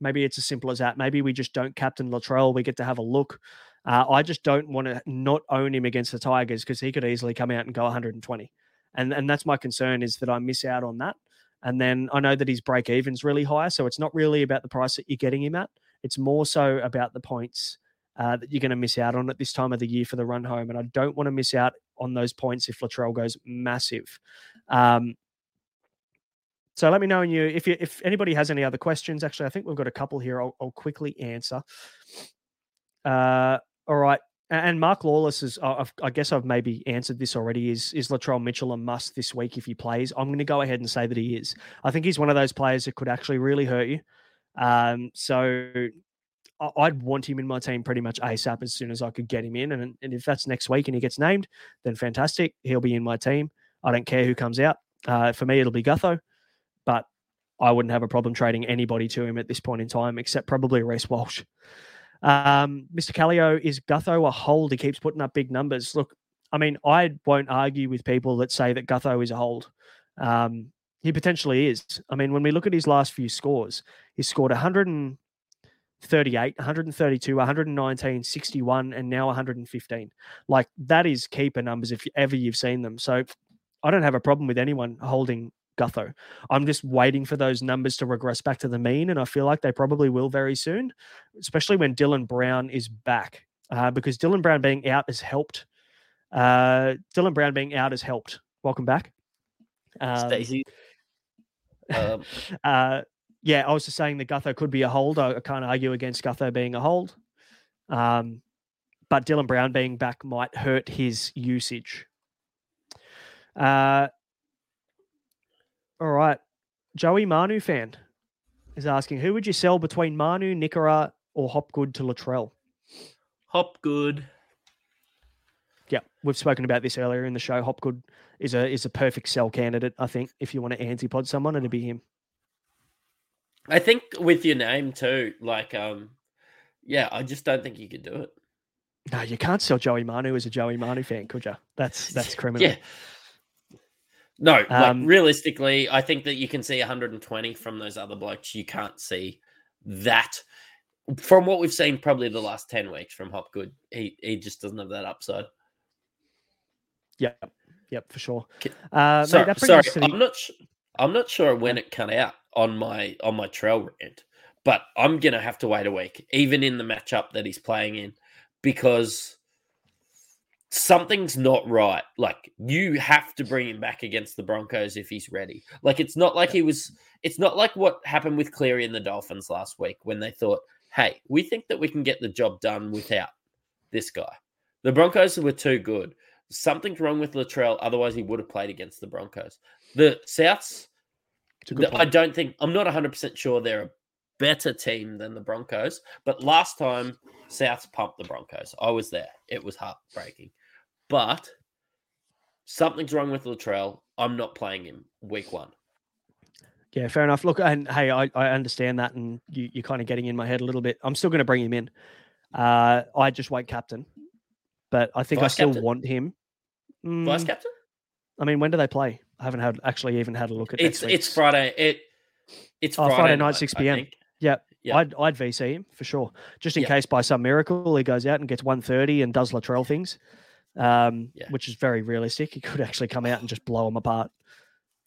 Maybe it's as simple as that. Maybe we just don't captain Latrell. We get to have a look. Uh, I just don't want to not own him against the Tigers because he could easily come out and go 120, and and that's my concern is that I miss out on that. And then I know that his break even's really high, so it's not really about the price that you're getting him at. It's more so about the points uh, that you're going to miss out on at this time of the year for the run home. And I don't want to miss out on those points if Latrell goes massive. Um, so let me know you if you if anybody has any other questions. Actually, I think we've got a couple here. I'll, I'll quickly answer. Uh, all right. And Mark Lawless is, I- I've, I guess I've maybe answered this already. Is is Latrell Mitchell a must this week if he plays? I'm going to go ahead and say that he is. I think he's one of those players that could actually really hurt you. Um, so I'd want him in my team pretty much ASAP as soon as I could get him in. And, and if that's next week and he gets named, then fantastic. He'll be in my team. I don't care who comes out. Uh, for me, it'll be Gutho, but I wouldn't have a problem trading anybody to him at this point in time, except probably Reece Walsh. Um, Mr. Callio, is Gutho a hold? He keeps putting up big numbers. Look, I mean, I won't argue with people that say that Gutho is a hold. Um, he potentially is. I mean, when we look at his last few scores, he scored 138, 132, 119, 61, and now 115. Like that is keeper numbers if ever you've seen them. So I don't have a problem with anyone holding Gutho. I'm just waiting for those numbers to regress back to the mean, and I feel like they probably will very soon, especially when Dylan Brown is back. Uh, because Dylan Brown being out has helped. Uh, Dylan Brown being out has helped. Welcome back. Um, Stacey. Um, uh, yeah, I was just saying that Gutho could be a hold. I, I can't argue against Gutho being a hold. Um, but Dylan Brown being back might hurt his usage. Uh, all right. Joey Manu fan is asking who would you sell between Manu, Nikora, or Hopgood to Latrell? Hopgood. Yeah, we've spoken about this earlier in the show. Hopgood is a is a perfect sell candidate. I think if you want to antipod someone, and it'd be him. I think with your name too, like, um, yeah, I just don't think you could do it. No, you can't sell Joey Manu as a Joey Manu fan, could you? That's that's criminal. Yeah. No, like Um, realistically, I think that you can see 120 from those other blokes. You can't see that from what we've seen probably the last 10 weeks from Hopgood. He he just doesn't have that upside. Yep. Yep, for sure. Uh, sorry, brings sorry us to the- I'm not sh- I'm not sure when it cut out on my on my trail rant, but I'm gonna have to wait a week, even in the matchup that he's playing in, because something's not right. Like you have to bring him back against the Broncos if he's ready. Like it's not like he was. It's not like what happened with Cleary and the Dolphins last week when they thought, "Hey, we think that we can get the job done without this guy." The Broncos were too good. Something's wrong with Latrell. Otherwise, he would have played against the Broncos. The Souths, It's a good the- I don't think I'm not 100 percent sure they're a better team than the Broncos. But last time Souths pumped the Broncos, I was there. It was heartbreaking. But something's wrong with Latrell. I'm not playing him week one. Yeah, fair enough. Look, and hey, I, I understand that, and you, you're kind of getting in my head a little bit. I'm still going to bring him in. Uh, I just wait captain, but I think I still captain? want him. Vice Mm, captain? I mean, when do they play? I haven't had actually even had a look at it. It's it's. Friday. It it's Oh, Friday, Friday night, night, 6 I p.m.. think. Yep. Yeah. I'd I'd VC him for sure, just in Yeah. case by some miracle he goes out and gets 130 and does Latrell things, um, Yeah. which is very realistic. He could actually come out and just blow them apart.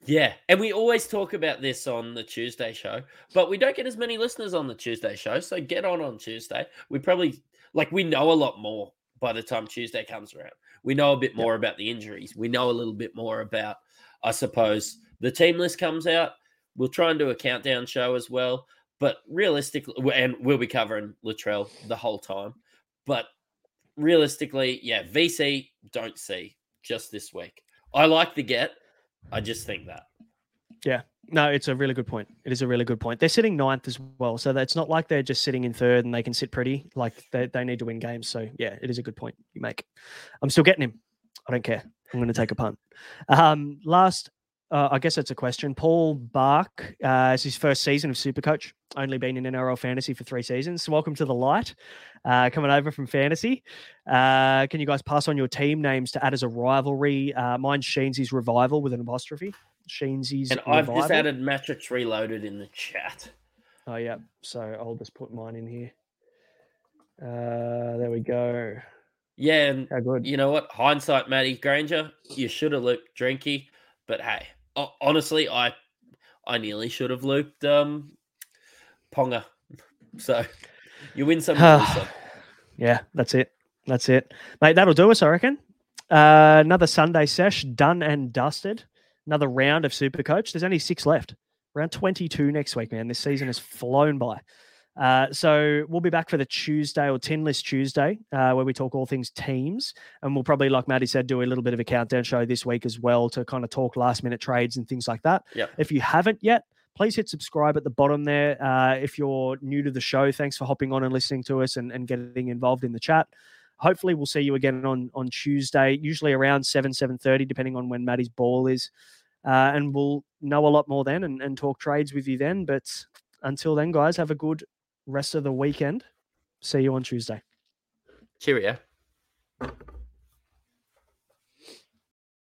Yeah, and we always talk about this on the Tuesday show, but we don't get as many listeners on the Tuesday show. So get on on Tuesday. We probably like we know a lot more by the time Tuesday comes around. We know a bit more about the injuries. We know a little bit more about, I suppose, the team list comes out. We'll try and do a countdown show as well. But realistically, and we'll be covering Latrell the whole time. But realistically, yeah, VC don't see just this week. I like the get. I just think that. Yeah. No, it's a really good point. It is a really good point. They're sitting ninth as well, so it's not like they're just sitting in third and they can sit pretty. Like they, they need to win games. So yeah, it is a good point you make. I'm still getting him. I don't care. I'm going to take a punt. Um, last, uh, I guess it's a question. Paul Bark, uh, his first season of Supercoach. Only been in NRL fantasy for three seasons. So welcome to the light. Uh, coming over from fantasy. Uh, can you guys pass on your team names to add as a rivalry? Uh, mine's Sheensy's revival with an apostrophe. Sheensy's And I've just added Mattrix Reloaded in the chat. Oh yeah. So I'll just put mine in here. Uh there we go. Yeah, and How good. you know what? Hindsight, Matty Granger, you should have looped Drinky, but hey, honestly, I I nearly should have looped um Ponga. So you win some, you lose some. Yeah, that's it. That's it. Mate, that'll do us, I reckon. Uh, another Sunday sesh done and dusted. Another round of Super Coach. There's only six left. Round 22 next week, man. This season has flown by. Uh, so we'll be back for the Tuesday or Tin List Tuesday, uh, where we talk all things teams, and we'll probably, like Maddie said, do a little bit of a countdown show this week as well to kind of talk last minute trades and things like that. Yep. If you haven't yet, please hit subscribe at the bottom there. Uh, if you're new to the show, thanks for hopping on and listening to us and, and getting involved in the chat. Hopefully, we'll see you again on on Tuesday, usually around seven seven thirty, depending on when Maddie's ball is, uh, and we'll know a lot more then and, and talk trades with you then. But until then, guys, have a good rest of the weekend. See you on Tuesday. Cheerio.